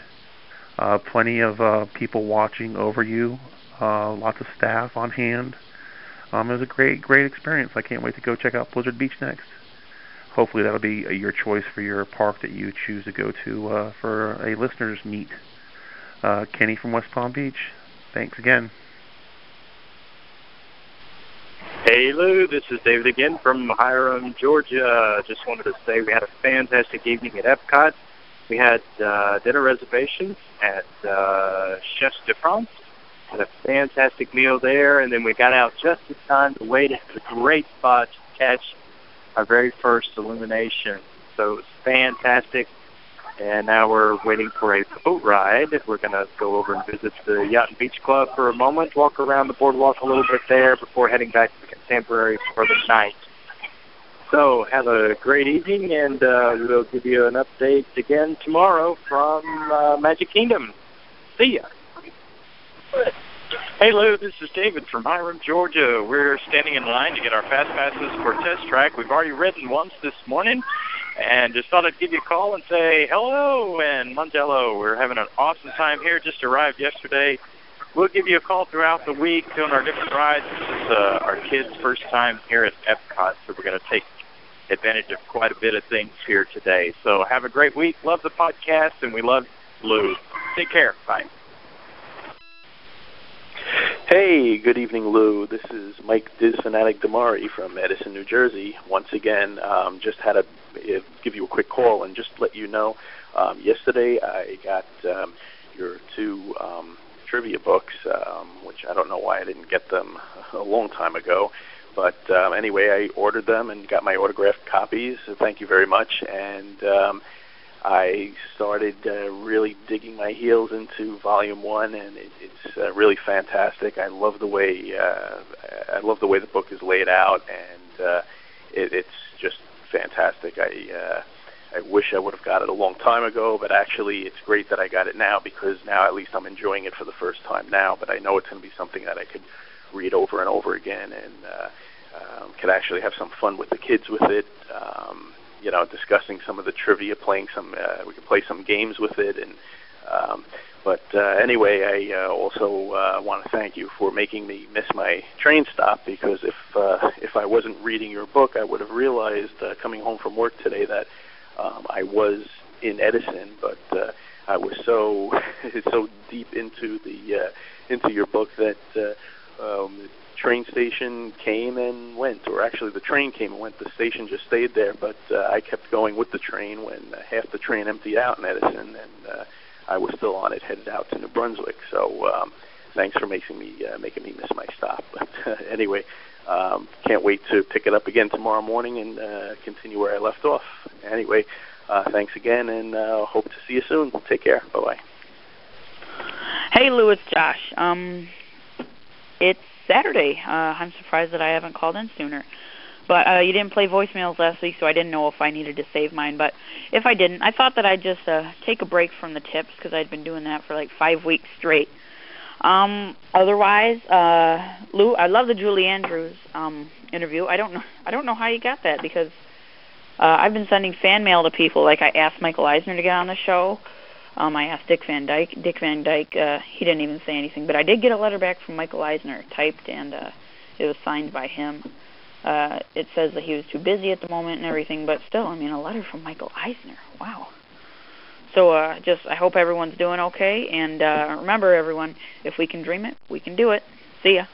Uh, plenty of uh, people watching over you, uh, lots of staff on hand. Um, it was a great, great experience. I can't wait to go check out Blizzard Beach next. Hopefully, that'll be uh, your choice for your park that you choose to go to uh, for a listeners meet. Uh, Kenny from West Palm Beach. Thanks again. Hey Lou, this is David again from Hiram, Georgia. Just wanted to say we had a fantastic evening at Epcot. We had uh, dinner reservations at uh, Chefs de France. Had a fantastic meal there, and then we got out just in time to wait at a great spot to catch our very first illumination. So it was fantastic. And now we're waiting for a boat ride. We're going to go over and visit the Yacht and Beach Club for a moment, walk around the boardwalk a little bit there before heading back to the Contemporary for the night. So have a great evening, and uh, we'll give you an update again tomorrow from uh, Magic Kingdom. See ya. Hey Lou, this is David from Hiram, Georgia. We're standing in line to get our fast passes for test track. We've already ridden once this morning, and just thought I'd give you a call and say hello and Mongello. We're having an awesome time here. Just arrived yesterday. We'll give you a call throughout the week doing our different rides. This is uh, our kids' first time here at Epcot, so we're going to take advantage of quite a bit of things here today. So have a great week. Love the podcast, and we love Lou. Take care. Bye. Hey, good evening, Lou. This is Mike Diz Fanatic Damari from Edison, New Jersey. Once again, um, just had to uh, give you a quick call and just let you know. Um, yesterday, I got um, your two um, trivia books, um, which I don't know why I didn't get them a long time ago. But um, anyway, I ordered them and got my autographed copies. So thank you very much. And um, I started uh, really digging my heels into Volume One, and it, it's uh, really fantastic. I love the way uh, I love the way the book is laid out, and uh, it, it's just fantastic. I uh, I wish I would have got it a long time ago, but actually, it's great that I got it now because now at least I'm enjoying it for the first time now. But I know it's going to be something that I could read over and over again, and uh, um, could actually have some fun with the kids with it. Um, you know, discussing some of the trivia, playing some. Uh, we can play some games with it, and um, but uh, anyway, I uh, also uh, want to thank you for making me miss my train stop because if uh, if I wasn't reading your book, I would have realized uh, coming home from work today that um, I was in Edison, but uh, I was so so deep into the uh, into your book that uh, um, train station came and went, or actually the train came and went. The station just stayed there, but uh, I kept going with the train when uh, half the train emptied out in Edison, and uh, I was still on it, headed out to New Brunswick. So um, thanks for making me uh, making me miss my stop. But uh, anyway, um, can't wait to pick it up again tomorrow morning and uh, continue where I left off. Anyway, uh, thanks again, and uh, hope to see you soon. Take care. Bye bye. Hey, Lou, it's Josh. Um, it's Saturday. Uh, I'm surprised that I haven't called in sooner. But uh, you didn't play voicemails last week, so I didn't know if I needed to save mine. But if I didn't, I thought that I'd just uh, take a break from the tips because I'd been doing that for like five weeks straight. Um, otherwise, uh, Lou, I love the Julie Andrews um, interview. I don't know, I don't know how you got that because uh, I've been sending fan mail to people. Like I asked Michael Eisner to get on the show. Um, I asked Dick Van Dyke. Dick Van Dyke, uh, he didn't even say anything, but I did get a letter back from Michael Eisner, typed, and uh, it was signed by him. Uh, it says that he was too busy at the moment and everything, but still, I mean, a letter from Michael Eisner. Wow. So uh, just, I hope everyone's doing okay, and uh, remember, everyone, if we can dream it, we can do it. See ya.